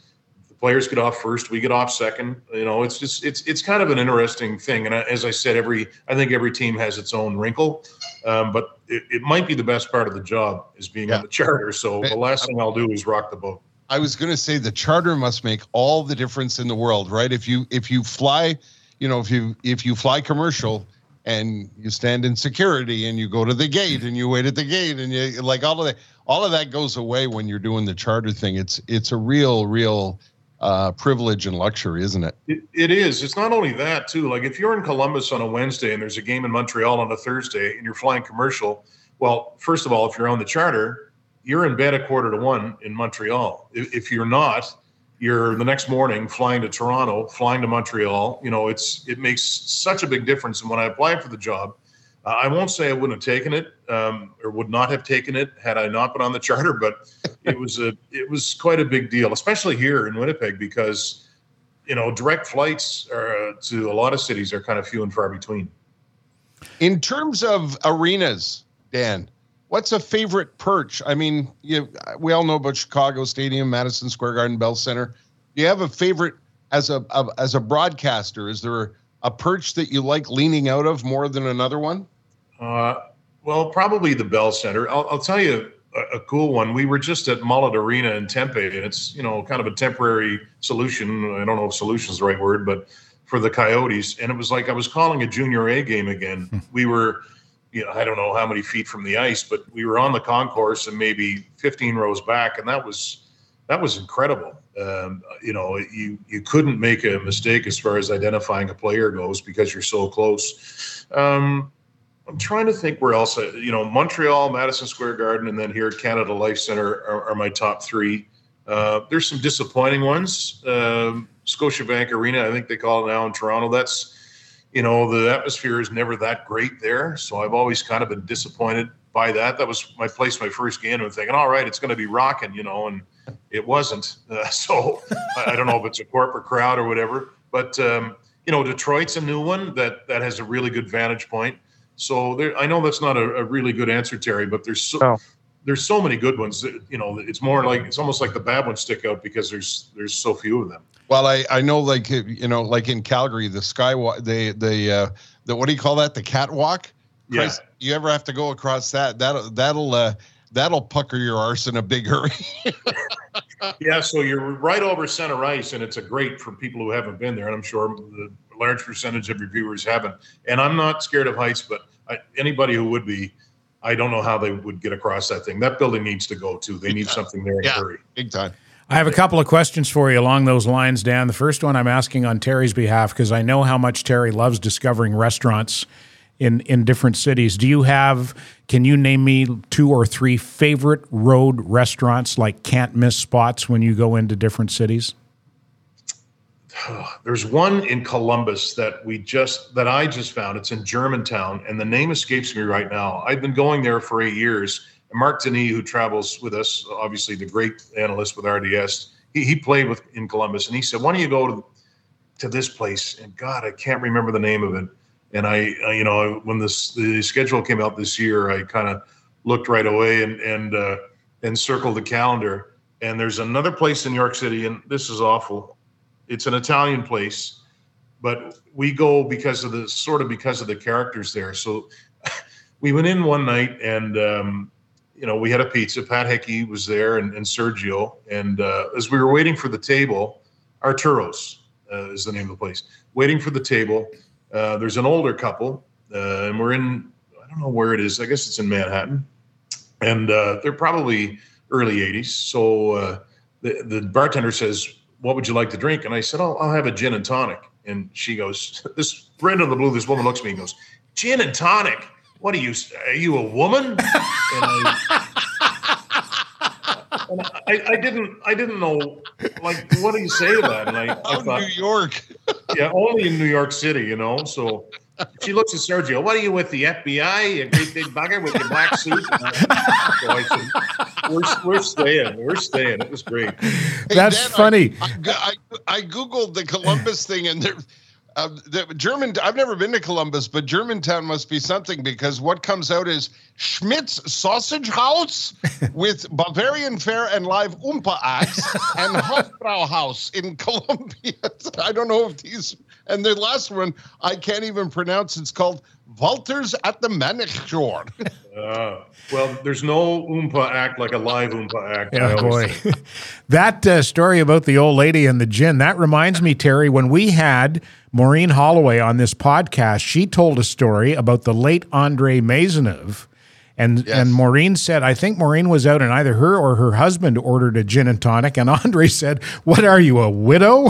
The players get off first. We get off second. You know, it's just it's it's kind of an interesting thing. And as I said, every I think every team has its own wrinkle, um, but it, it might be the best part of the job is being Yeah. on the charter. So the last thing I'll do is rock the boat. I was going to say the charter must make all the difference in the world, right? If you if you fly, you know, if you if you fly commercial and you stand in security and you go to the gate and you wait at the gate and you like all of that all of that goes away when you're doing the charter thing. It's it's a real real uh privilege and luxury, isn't it? It, it is. It's not only that too. Like if you're in Columbus on a Wednesday and there's a game in Montreal on a Thursday and you're flying commercial, well, first of all, if you're on the charter, you're in bed a quarter to one in Montreal. If, if you're not, you're the next morning flying to Toronto, flying to Montreal. You know, it's it makes such a big difference. And when I applied for the job, I won't say I wouldn't have taken it um, or would not have taken it had I not been on the charter, but it was a it was quite a big deal, especially here in Winnipeg because you know direct flights are, uh, to a lot of cities are kind of few and far between. In terms of arenas, Dan, what's a favorite perch? I mean, you, we all know about Chicago Stadium, Madison Square Garden, Bell Center. Do you have a favorite as a, a as a broadcaster? Is there a perch that you like leaning out of more than another one? Uh, well, probably the Bell Center. I'll, I'll tell you a, a cool one. We were just at Mullett Arena in Tempe, and it's you know kind of a temporary solution. I don't know if solution is the right word, but for the Coyotes, and it was like I was calling a Junior A game again. we were, you know, I don't know how many feet from the ice, but we were on the concourse and maybe 15 rows back, and that was that was incredible. Um, you know, you you couldn't make a mistake as far as identifying a player goes because you're so close. Um, I'm trying to think where else. You know, Montreal, Madison Square Garden, and then here at Canada Life Center are, are my top three. Uh, there's some disappointing ones. Um, Scotiabank Arena, I think they call it now in Toronto. That's, you know, the atmosphere is never that great there. So I've always kind of been disappointed by that. That was my place, my first game, and thinking, all right, it's going to be rocking, you know, and it wasn't. Uh, so I, I don't know if it's a corporate crowd or whatever, but um, you know, Detroit's a new one that that has a really good vantage point. So there, I know that's not a, a really good answer, Terry, but there's so Oh. there's so many good ones. That, you know, it's more like it's almost like the bad ones stick out because there's there's so few of them. Well, I I know like you know like in Calgary the skywalk the the uh, the what do you call that the catwalk? Yeah. You ever have to go across that that that'll uh, that'll pucker your arse in a big hurry. Yeah, so you're right over center ice, and it's a great for people who haven't been there, and I'm sure the large percentage of your viewers haven't. And I'm not scared of heights, but I, anybody who would be, I don't know how they would get across that thing. That building needs to go too. They need something there in a Yeah. hurry. Big time. I have a couple of questions for you along those lines, Dan. The first one I'm asking on Terry's behalf because I know how much Terry loves discovering restaurants in in different cities. Do you have? Can you name me two or three favorite road restaurants, like can't miss spots when you go into different cities? There's one in Columbus that we just that I just found. It's in Germantown, and the name escapes me right now. I've been going there for eight years. And Marc Denis, who travels with us, obviously the great analyst with RDS, he, he played with in Columbus, and he said, "Why don't you go to to this place?" And God, I can't remember the name of it. And I, I you know, when this the schedule came out this year, I kind of looked right away and and uh, and circled the calendar. And there's another place in New York City, and this is awful it's an Italian place, but we go because of the sort of because of the characters there. So we went in one night and um, you know we had a pizza. Pat Hickey was there and, and Sergio, and uh, as we were waiting for the table, Arturo's uh, is the name of the place. Waiting for the table, uh, there's an older couple, uh, and we're in I don't know where it is. I guess it's in Manhattan, and uh, they're probably early 80s. So uh, the the bartender says, "What would you like to drink?" And I said, "Oh, I'll have a gin and tonic." And she goes, "This friend of the Blue." This woman looks at me and goes, "Gin and tonic? What are you? Are you a woman?" And I, and I, I didn't, I didn't know, like, what do you say to that? And I, I thought, New York. yeah, only in New York City, you know. So she looks at Sergio. What are you with the FBI? A great big bugger with your black suit. So I said, we're, we're staying. We're staying. It was great. Hey, That's funny. I, I, I googled the Columbus thing, and there, Uh, the German. I've never been to Columbus, but Germantown must be something because what comes out is Schmidt's Sausage House with Bavarian Fare and live Oompa acts and Hofbrauhaus in Columbia. I don't know if these. And the last one I can't even pronounce. It's called Walters at the Manichjord. Uh, well, there's no Oompa act like a live Oompa act. I Yeah, boy. that uh, story about the old lady and the gin, that reminds me, Terry, when we had Maureen Holloway on this podcast, she told a story about the late Andre Maisonneuve. And, Yes. and Maureen said, I think Maureen was out and either her or her husband ordered a gin and tonic. And Andre said, What are you, a widow?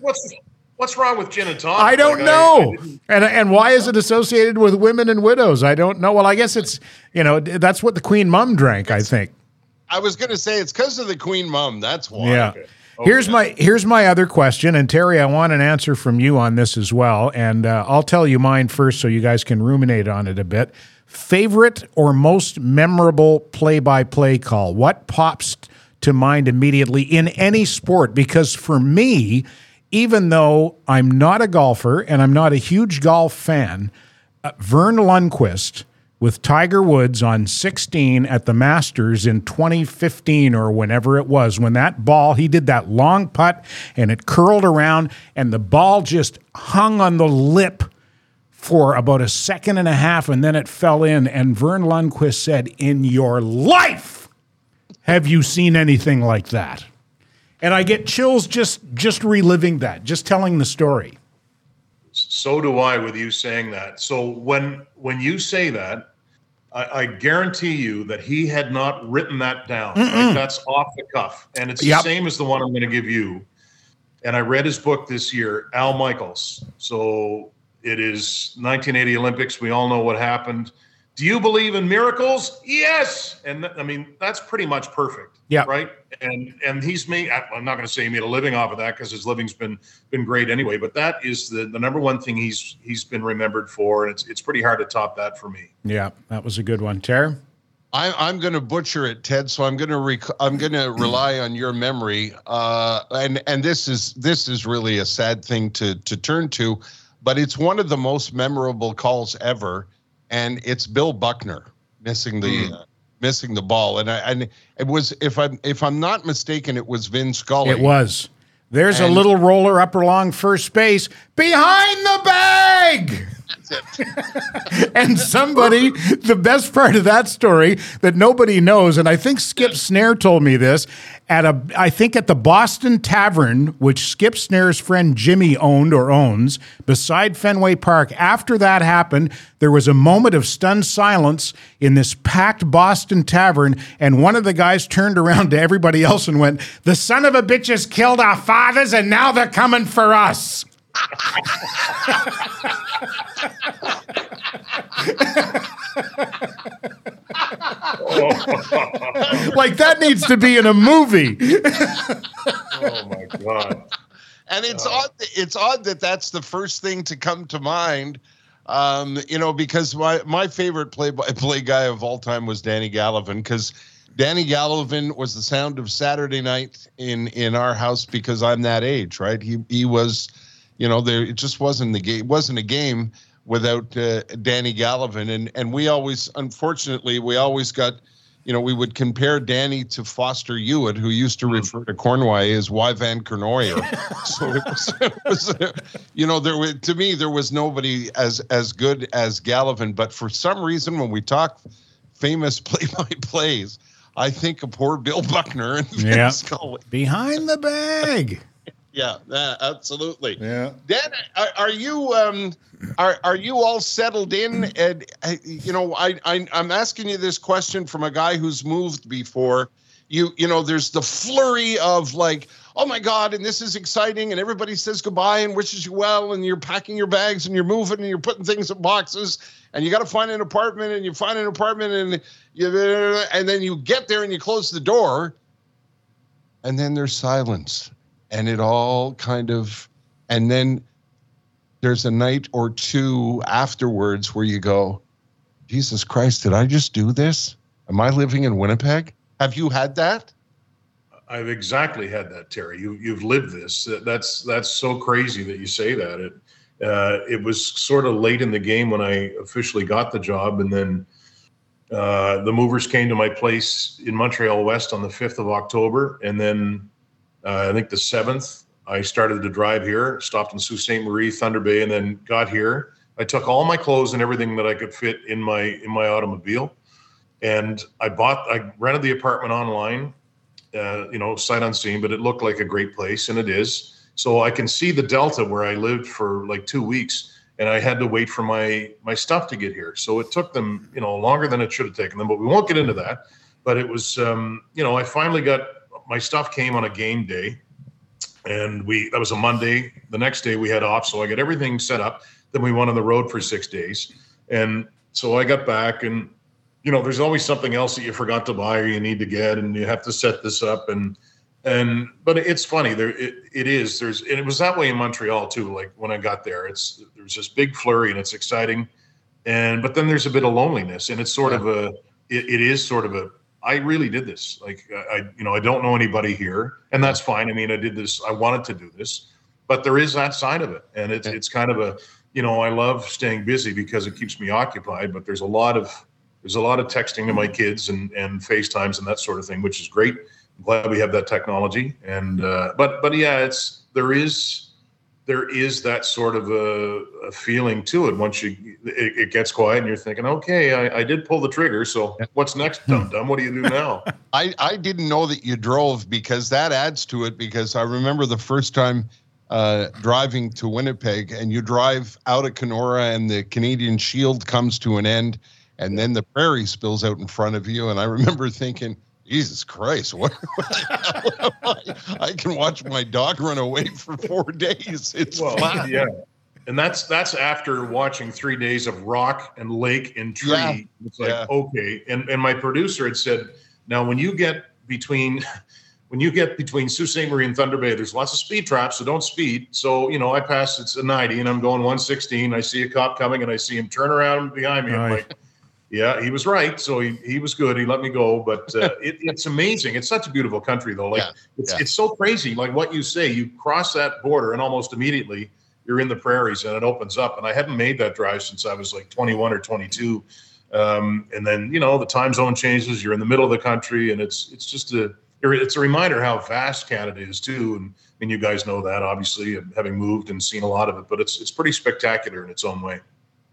what's what's wrong with gin and tonic? I don't Like, know. didn't- and and why is it associated with women and widows? I don't know. Well, I guess it's, you know, that's what the Queen Mum drank, I think. I was going to say it's because of the Queen Mum. That's why. Yeah. Here's my here's my other question, and Terry, I want an answer from you on this as well, and uh, I'll tell you mine first, so you guys can ruminate on it a bit. Favorite or most memorable play-by-play call? What pops to mind immediately in any sport? Because for me, even though I'm not a golfer and I'm not a huge golf fan, uh, Verne Lundquist with Tiger Woods on 16 at the Masters in 2015 or whenever it was, when that ball, he did that long putt and it curled around and the ball just hung on the lip for about a second and a half and then it fell in. And Verne Lundquist said, In your life, have you seen anything like that? And I get chills just just reliving that, just telling the story. So do I with you saying that. So when when you say that, I, I guarantee you that he had not written that down. Right? That's off the cuff, and it's Yep. the same as the one I'm going to give you. And I read his book this year, Al Michaels. So it is 1980 Olympics. We all know what happened. Do you believe in miracles? Yes. And th- I mean that's pretty much perfect. Yeah. Right. And and he's made. I- I'm not going to say he made a living off of that because his living's been been great anyway. But that is the the number one thing he's he's been remembered for, and it's it's pretty hard to top that for me. Yeah, that was a good one. Ter? I, I'm going to butcher it, Ted. So I'm going to rec- I'm going to rely on your memory. Uh, and and this is this is really a sad thing to to turn to, but it's one of the most memorable calls ever, and it's Bill Buckner missing the uh, missing the ball. And I and it was if I'm if I'm not mistaken, it was Vin Scully. It was. There's a little roller up along first base behind the bag. and somebody, the best part of that story that nobody knows, and I think Skip Snare told me this at a, I think at the Boston Tavern, which Skip Snare's friend Jimmy owned or owns, beside Fenway Park. After that happened, there was a moment of stunned silence in this packed Boston Tavern, and one of the guys turned around to everybody else and went, "The son of a bitch has killed our fathers, and now they're coming for us." Like that needs to be in a movie. Oh my god! and it's odd. It's odd that that's the first thing to come to mind. Um, you know, because my my favorite play by play guy of all time was Danny Gallivan because Danny Gallivan was the sound of Saturday night in in our house because I'm that age, right? He he was, you know, there it just wasn't the game. wasn't a game without uh, Danny Gallivan, and and we always, unfortunately, we always got. You know, we would compare Danny to Foster Hewitt, who used to refer to Cornway as Y Van Kernoyer. so it was, it was uh, you know, there was, to me there was nobody as as good as Gallivan. But for some reason, when we talk famous play-by-plays, I think of poor Bill Buckner and Vin Yeah. Scully. Behind the bag. Yeah, yeah, absolutely. Yeah. Dan, are, are you um, are are you all settled in? And uh, you know, I, I I'm asking you this question from a guy who's moved before. You you know, there's the flurry of like, oh my god, and this is exciting, and everybody says goodbye and wishes you well, and you're packing your bags and you're moving and you're putting things in boxes, and you got to find an apartment, and you find an apartment, and you and then you get there and you close the door, and then there's silence and it all kind of and then there's a night or two afterwards where you go jesus christ did i just do this am i living in winnipeg have you had that I've exactly had that, Terry. You you've lived this. That's that's so crazy that you say that. It uh, it was sort of late in the game when I officially got the job, and then uh, the movers came to my place in Montreal West on the fifth of October, and then uh, I think the seventh I started to drive here, stopped in Sault Ste. Marie, Thunder Bay, and then got here. I took all my clothes and everything that I could fit in my in my automobile, and I bought I rented the apartment online uh, you know, sight unseen, but it looked like a great place, and it is. So I can see the delta where I lived for like two weeks, and I had to wait for my my stuff to get here. So it took them, you know, longer than it should have taken them. But we won't get into that. But it was, um, you know, I finally got my stuff came on a game day, and we that was a Monday. The next day we had off, so I got everything set up. Then we went on the road for six days, and so I got back and you know, there's always something else that you forgot to buy or you need to get, and you have to set this up. And and but it's funny there it, it is there's and it was that way in Montreal too. Like when I got there, it's there's this big flurry and it's exciting, and but then there's a bit of loneliness and it's sort yeah. of a it, it is sort of a I really did this. Like I you know I don't know anybody here, and that's fine. I mean I did this. I wanted to do this, but there is that side of it, and it's it's kind of a you know I love staying busy because it keeps me occupied. But there's a lot of there's a lot of texting to my kids and and FaceTimes and that sort of thing, which is great. I'm glad we have that technology. And uh, but but yeah, it's there is there is that sort of a, a feeling to it once you it, it, gets quiet and you're thinking, okay, I, I did pull the trigger. So what's next, dum dum? What do you do now? I I didn't know that you drove because that adds to it. Because I remember the first time. Uh, driving to Winnipeg, and you drive out of Kenora, and the Canadian Shield comes to an end, and then the prairie spills out in front of you. And I remember thinking, Jesus Christ, what, what I? I? can watch my dog run away for four days. It's well, flat. yeah. And that's that's after watching three days of rock and lake and tree. Yeah. It's like, yeah. okay. And and my producer had said, now when you get between when you get between Sault Ste. Marie and Thunder Bay, there's lots of speed traps, so don't speed. So, you know, I pass, it's a 90 and I'm going 116. I see a cop coming and I see him turn around behind me. I'm like, yeah, he was right. So he, he was good. He let me go. But uh, it, it's amazing. It's such a beautiful country, though. Like yeah, it's, yeah. it's so crazy. Like what you say, you cross that border, and almost immediately you're in the prairies, and it opens up. And I hadn't made that drive since I was like 21 or 22. Um, and then you know the time zone changes. You're in the middle of the country, and it's it's just a it's a reminder how vast Canada is too. And and you guys know that obviously, having moved and seen a lot of it. But it's it's pretty spectacular in its own way.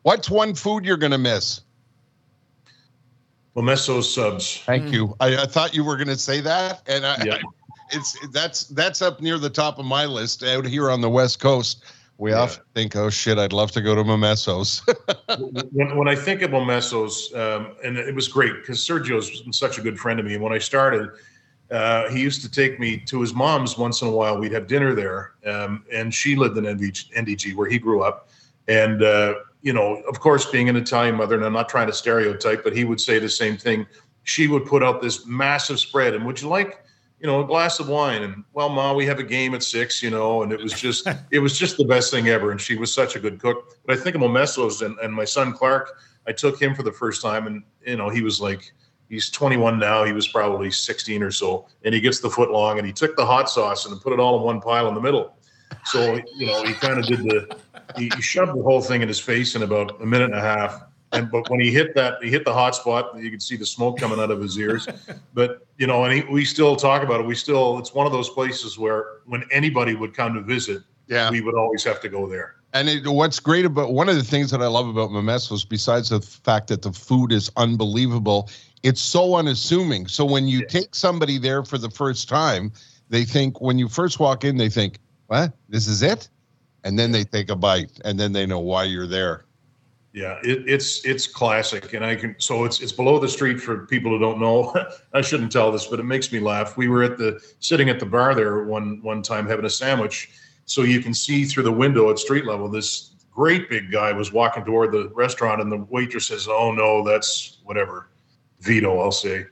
What's one food you're going to miss? Momesso subs. Thank mm. you. I, I, thought you were going to say that, and I, yeah. it's that's that's up near the top of my list out here on the West Coast. We yeah. often think, oh shit, I'd love to go to Momesso's. when, when I think of Momesso's, um, and it was great because Sergio's such a good friend of me. And when I started, uh, he used to take me to his mom's once in a while. We'd have dinner there, um, and she lived in NDG, NDG, where he grew up. And uh, you know, of course, being an Italian mother, and I'm not trying to stereotype, but he would say the same thing. She would put out this massive spread, and would you like, you know, a glass of wine? And well, ma, we have a game at six, you know, and it was just, it was just the best thing ever. And she was such a good cook. But I think of Momesso's and, and my son Clark, I took him for the first time, and you know, he was like, he's 21 now. He was probably 16 or so, and he gets the foot long, and he took the hot sauce and put it all in one pile in the middle. So you know, he kind of did the he, he shoved the whole thing in his face in about a minute and a half. And but when he hit that, he hit the hot spot. You could see the smoke coming out of his ears. But you know, and he, we still talk about it. We still, it's one of those places where when anybody would come to visit, yeah, we would always have to go there. And it, what's great about one of the things that I love about Momesso's, besides the fact that the food is unbelievable, it's so unassuming. So when you yeah. take somebody there for the first time, they think when you first walk in, they think, "What? This is it?" and then they take a bite and then they know why you're there. Yeah it, it's it's classic and i can so it's it's below the street for people who don't know. I shouldn't tell this but it makes me laugh. We were at the sitting at the bar there one one time having a sandwich so you can see through the window at street level this great big guy was walking toward the restaurant and the waitress says oh no that's whatever vito i'll say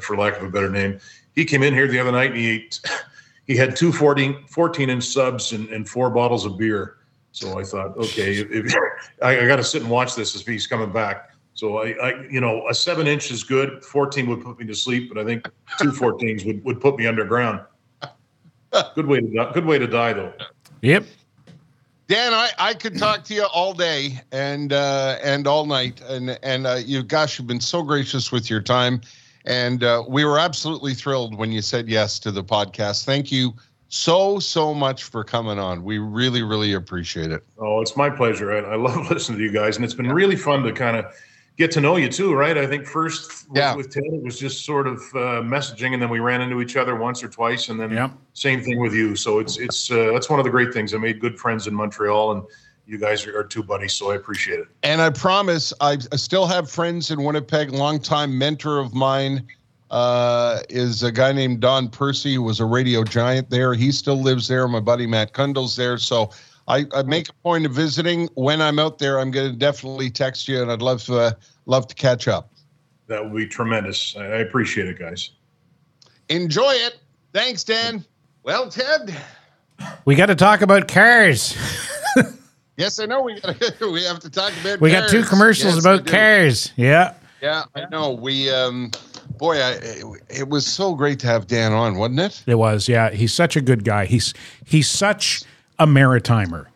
for lack of a better name. He came in here the other night and he ate he had two 14, 14 inch subs and, and four bottles of beer. So I thought, okay, if, I, I got to sit and watch this as he's coming back. So I, I, you know, a seven inch is good. 14 would put me to sleep, but I think two 14s would, would put me underground. Good way to die. Good way to die, though. Yep. Dan, I, I could talk to you all day and uh, and all night, and and uh, you, gosh, you've been so gracious with your time, and uh, we were absolutely thrilled when you said yes to the podcast. Thank you so so much for coming on. We really really appreciate it. Oh, it's my pleasure. I, I love listening to you guys, and it's been really fun to kind of get to know you too, right? I think first with, Yeah. with Ted, it was just sort of uh, messaging, and then we ran into each other once or twice, and then Yep. same thing with you. So it's it's uh, that's one of the great things. I made good friends in Montreal, and you guys are, are two buddies, so I appreciate it. And I promise, I, I still have friends in Winnipeg. Longtime mentor of mine uh, is a guy named Don Percy, who was a radio giant there. He still lives there. My buddy Matt Kundle's there. So I, I make a point of visiting. When I'm out there, I'm going to definitely text you, and I'd love to uh, love to catch up. That would be tremendous. I, I appreciate it, guys. Enjoy it. Thanks, Dan. Well, Ted. We got to talk about cars. Yes, I know we gotta, we have to talk about. We got two commercials Yes, about cars. Yeah. Yeah, I know. We um, boy, I, it, it was so great to have Dan on, wasn't it? It was, yeah. He's such a good guy. He's he's such a maritimer,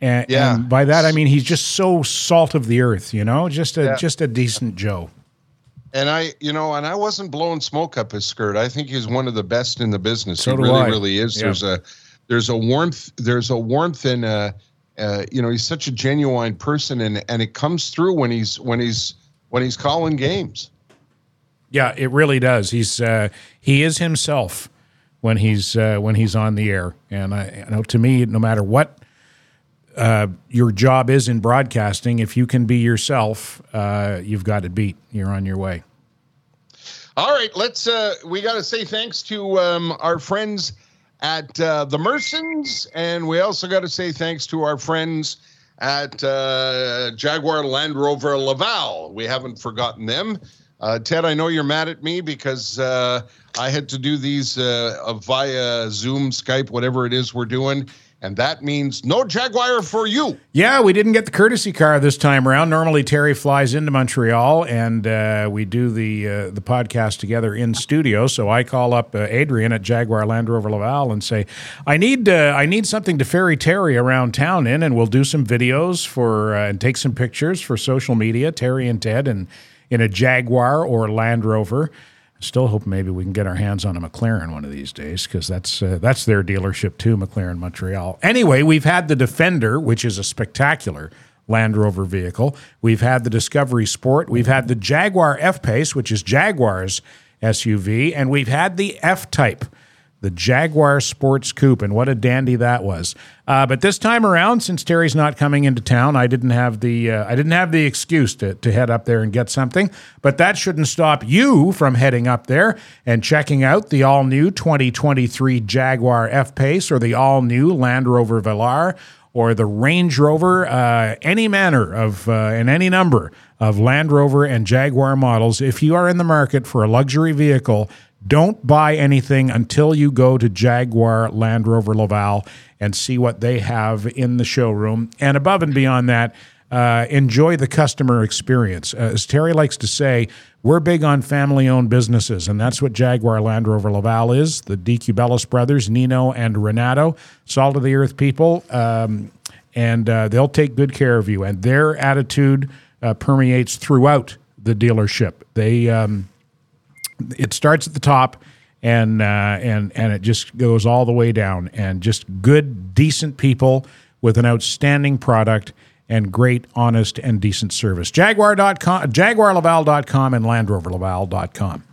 and, Yeah. and by that I mean he's just so salt of the earth. You know, just a Yeah. just a decent Joe. And I, you know, and I wasn't blowing smoke up his skirt. I think he's one of the best in the business. So he really, I. really is. Yeah. There's a, there's a warmth. There's a warmth in, uh, uh, you know, he's such a genuine person, and and it comes through when he's when he's when he's calling games. Yeah, it really does. He's uh, he is himself when he's uh, when he's on the air, and I you know to me, no matter what uh, your job is in broadcasting, if you can be yourself, uh, you've got it beat. You're on your way. All right, let's. Uh, we got to say thanks to um, our friends at uh, the Mersons, and we also got to say thanks to our friends at uh, Jaguar Land Rover Laval. We haven't forgotten them. Uh, Ted, I know you're mad at me because uh, I had to do these uh, via Zoom, Skype, whatever it is we're doing, and that means no Jaguar for you. Yeah, we didn't get the courtesy car this time around. Normally, Terry flies into Montreal, and uh, we do the uh, the podcast together in studio. So I call up uh, Adrian at Jaguar Land Rover Laval and say, "I need uh, I need something to ferry Terry around town in, and we'll do some videos for uh, and take some pictures for social media. Terry and Ted, and in a Jaguar or Land Rover." Still hope maybe we can get our hands on a McLaren one of these days because that's uh, that's their dealership too, McLaren Montreal. Anyway, we've had the Defender, which is a spectacular Land Rover vehicle. We've had the Discovery Sport. We've had the Jaguar F Pace, which is Jaguar's SUV, and we've had the F Type, the Jaguar Sports Coupe, and what a dandy that was. Uh, but this time around, since Terry's not coming into town, I didn't have the uh, I didn't have the excuse to, to head up there and get something. But that shouldn't stop you from heading up there and checking out the all new 2023 Jaguar F Pace or the all new Land Rover Velar or the Range Rover, uh, any manner of uh, and any number of Land Rover and Jaguar models. If you are in the market for a luxury vehicle, don't buy anything until you go to Jaguar Land Rover Laval and see what they have in the showroom. And above and beyond that, uh, enjoy the customer experience. Uh, as Terry likes to say, we're big on family owned businesses, and that's what Jaguar Land Rover Laval is. The DQ Bellis brothers, Nino and Renato, salt of the earth people, um, and uh, they'll take good care of you. And their attitude uh, permeates throughout the dealership. They, um, it starts at the top and uh, and and it just goes all the way down. And just good decent people with an outstanding product and great honest and decent service. Jaguar.com jaguarlaval.com and landroverlaval.com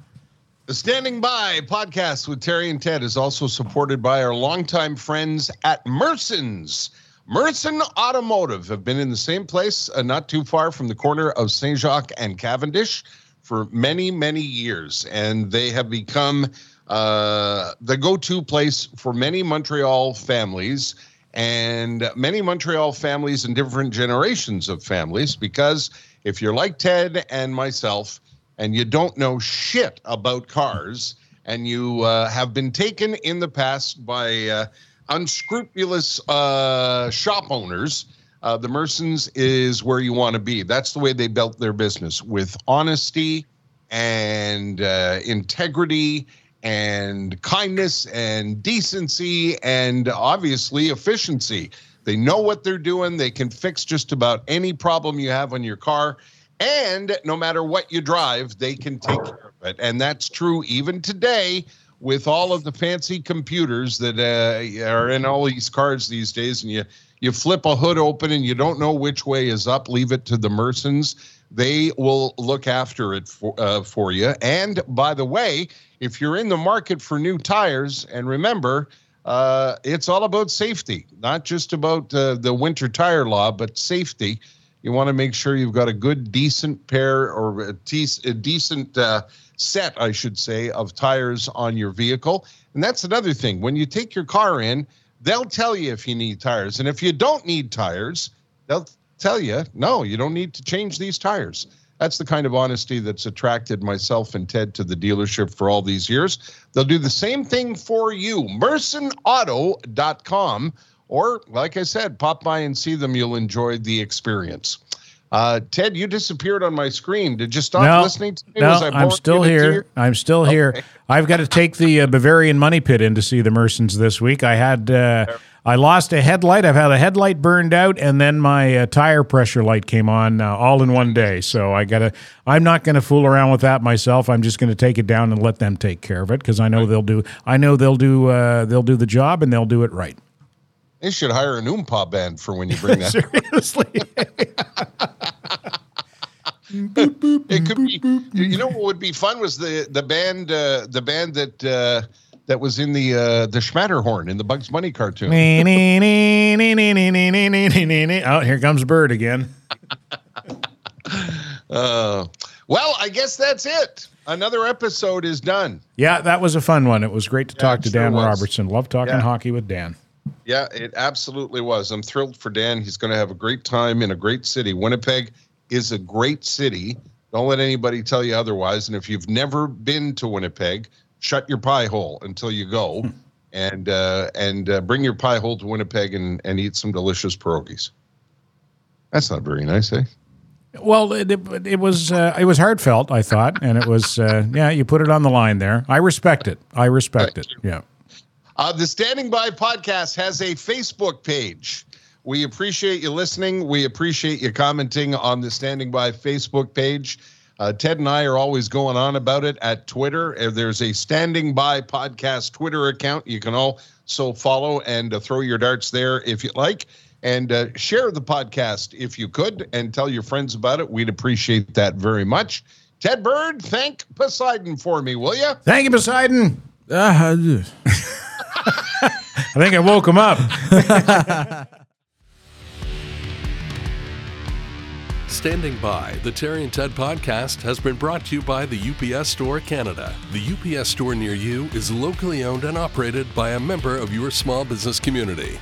The Standing By podcast with Terry and Ted is also supported by our longtime friends at Mersons. Merson Automotive have been in the same place, uh, not too far from the corner of Saint Jacques and Cavendish, for many, many years. And they have become uh, the go to place for many Montreal families and many Montreal families and different generations of families. Because if you're like Ted and myself, and you don't know shit about cars, and you uh, have been taken in the past by uh, unscrupulous uh, shop owners, uh, the Mersons is where you want to be. That's the way they built their business with honesty and uh, integrity and kindness and decency and obviously efficiency. They know what they're doing. They can fix just about any problem you have on your car. And no matter what you drive, they can take care of it. And that's true even today with all of the fancy computers that uh, are in all these cars these days. And you, you flip a hood open and you don't know which way is up, leave it to the Mersons. They will look after it for, uh, for you. And by the way, if you're in the market for new tires, and remember, uh, it's all about safety, not just about uh, the winter tire law, but safety. You want to make sure you've got a good, decent pair or a, te- a decent uh, set, I should say, of tires on your vehicle. And that's another thing. When you take your car in, they'll tell you if you need tires. And if you don't need tires, they'll tell you, no, you don't need to change these tires. That's the kind of honesty that's attracted myself and Ted to the dealership for all these years. They'll do the same thing for you. MersonAuto.com. Or, like I said, pop by and see them. You'll enjoy the experience. Uh, Ted, you disappeared on my screen. Did you stop no, listening to me? No, Was I I'm still here. I'm still here. I've got to take the uh, Bavarian Money Pit in to see the Mersons this week. I had uh, I lost a headlight. I've had a headlight burned out, and then my uh, tire pressure light came on uh, all in one day. So I got to. I'm not going to fool around with that myself. I'm just going to take it down and let them take care of it because I know they'll do. I know they'll do. Uh, they'll do the job and they'll do it right. They should hire an oompa band for when you bring that. Seriously. it could be. You know what would be fun was the the band uh, the band that uh, that was in the uh, the Schmatterhorn in the Bugs Bunny cartoon. oh, here comes Bird again. Uh, well, I guess that's it. Another episode is done. Yeah, that was a fun one. It was great to talk to sure Dan was. Robertson. Love talking Yeah. hockey with Dan. Yeah, it absolutely was. I'm thrilled for Dan. He's going to have a great time in a great city. Winnipeg is a great city. Don't let anybody tell you otherwise. And if you've never been to Winnipeg, shut your pie hole until you go, and uh, and uh, bring your pie hole to Winnipeg and and eat some delicious pierogies. That's not very nice, eh? Well, it, it, it was uh, it was heartfelt, I thought, and it was uh, yeah. You put it on the line there. I respect it. I respect Thank it. Yeah. Uh, the Standing By podcast has a Facebook page. We appreciate you listening. We appreciate you commenting on the Standing By Facebook page. Uh, Ted and I are always going on about it at Twitter. Uh, There's a Standing By podcast Twitter account. You can also follow and uh, throw your darts there if you like. And uh, share the podcast if you could and tell your friends about it. We'd appreciate that very much. Ted Bird, thank Poseidon for me, will you? Thank you, Poseidon. I think I woke him up. Standing by, the Terry and Ted podcast has been brought to you by the UPS Store Canada. The UPS Store near you is locally owned and operated by a member of your small business community.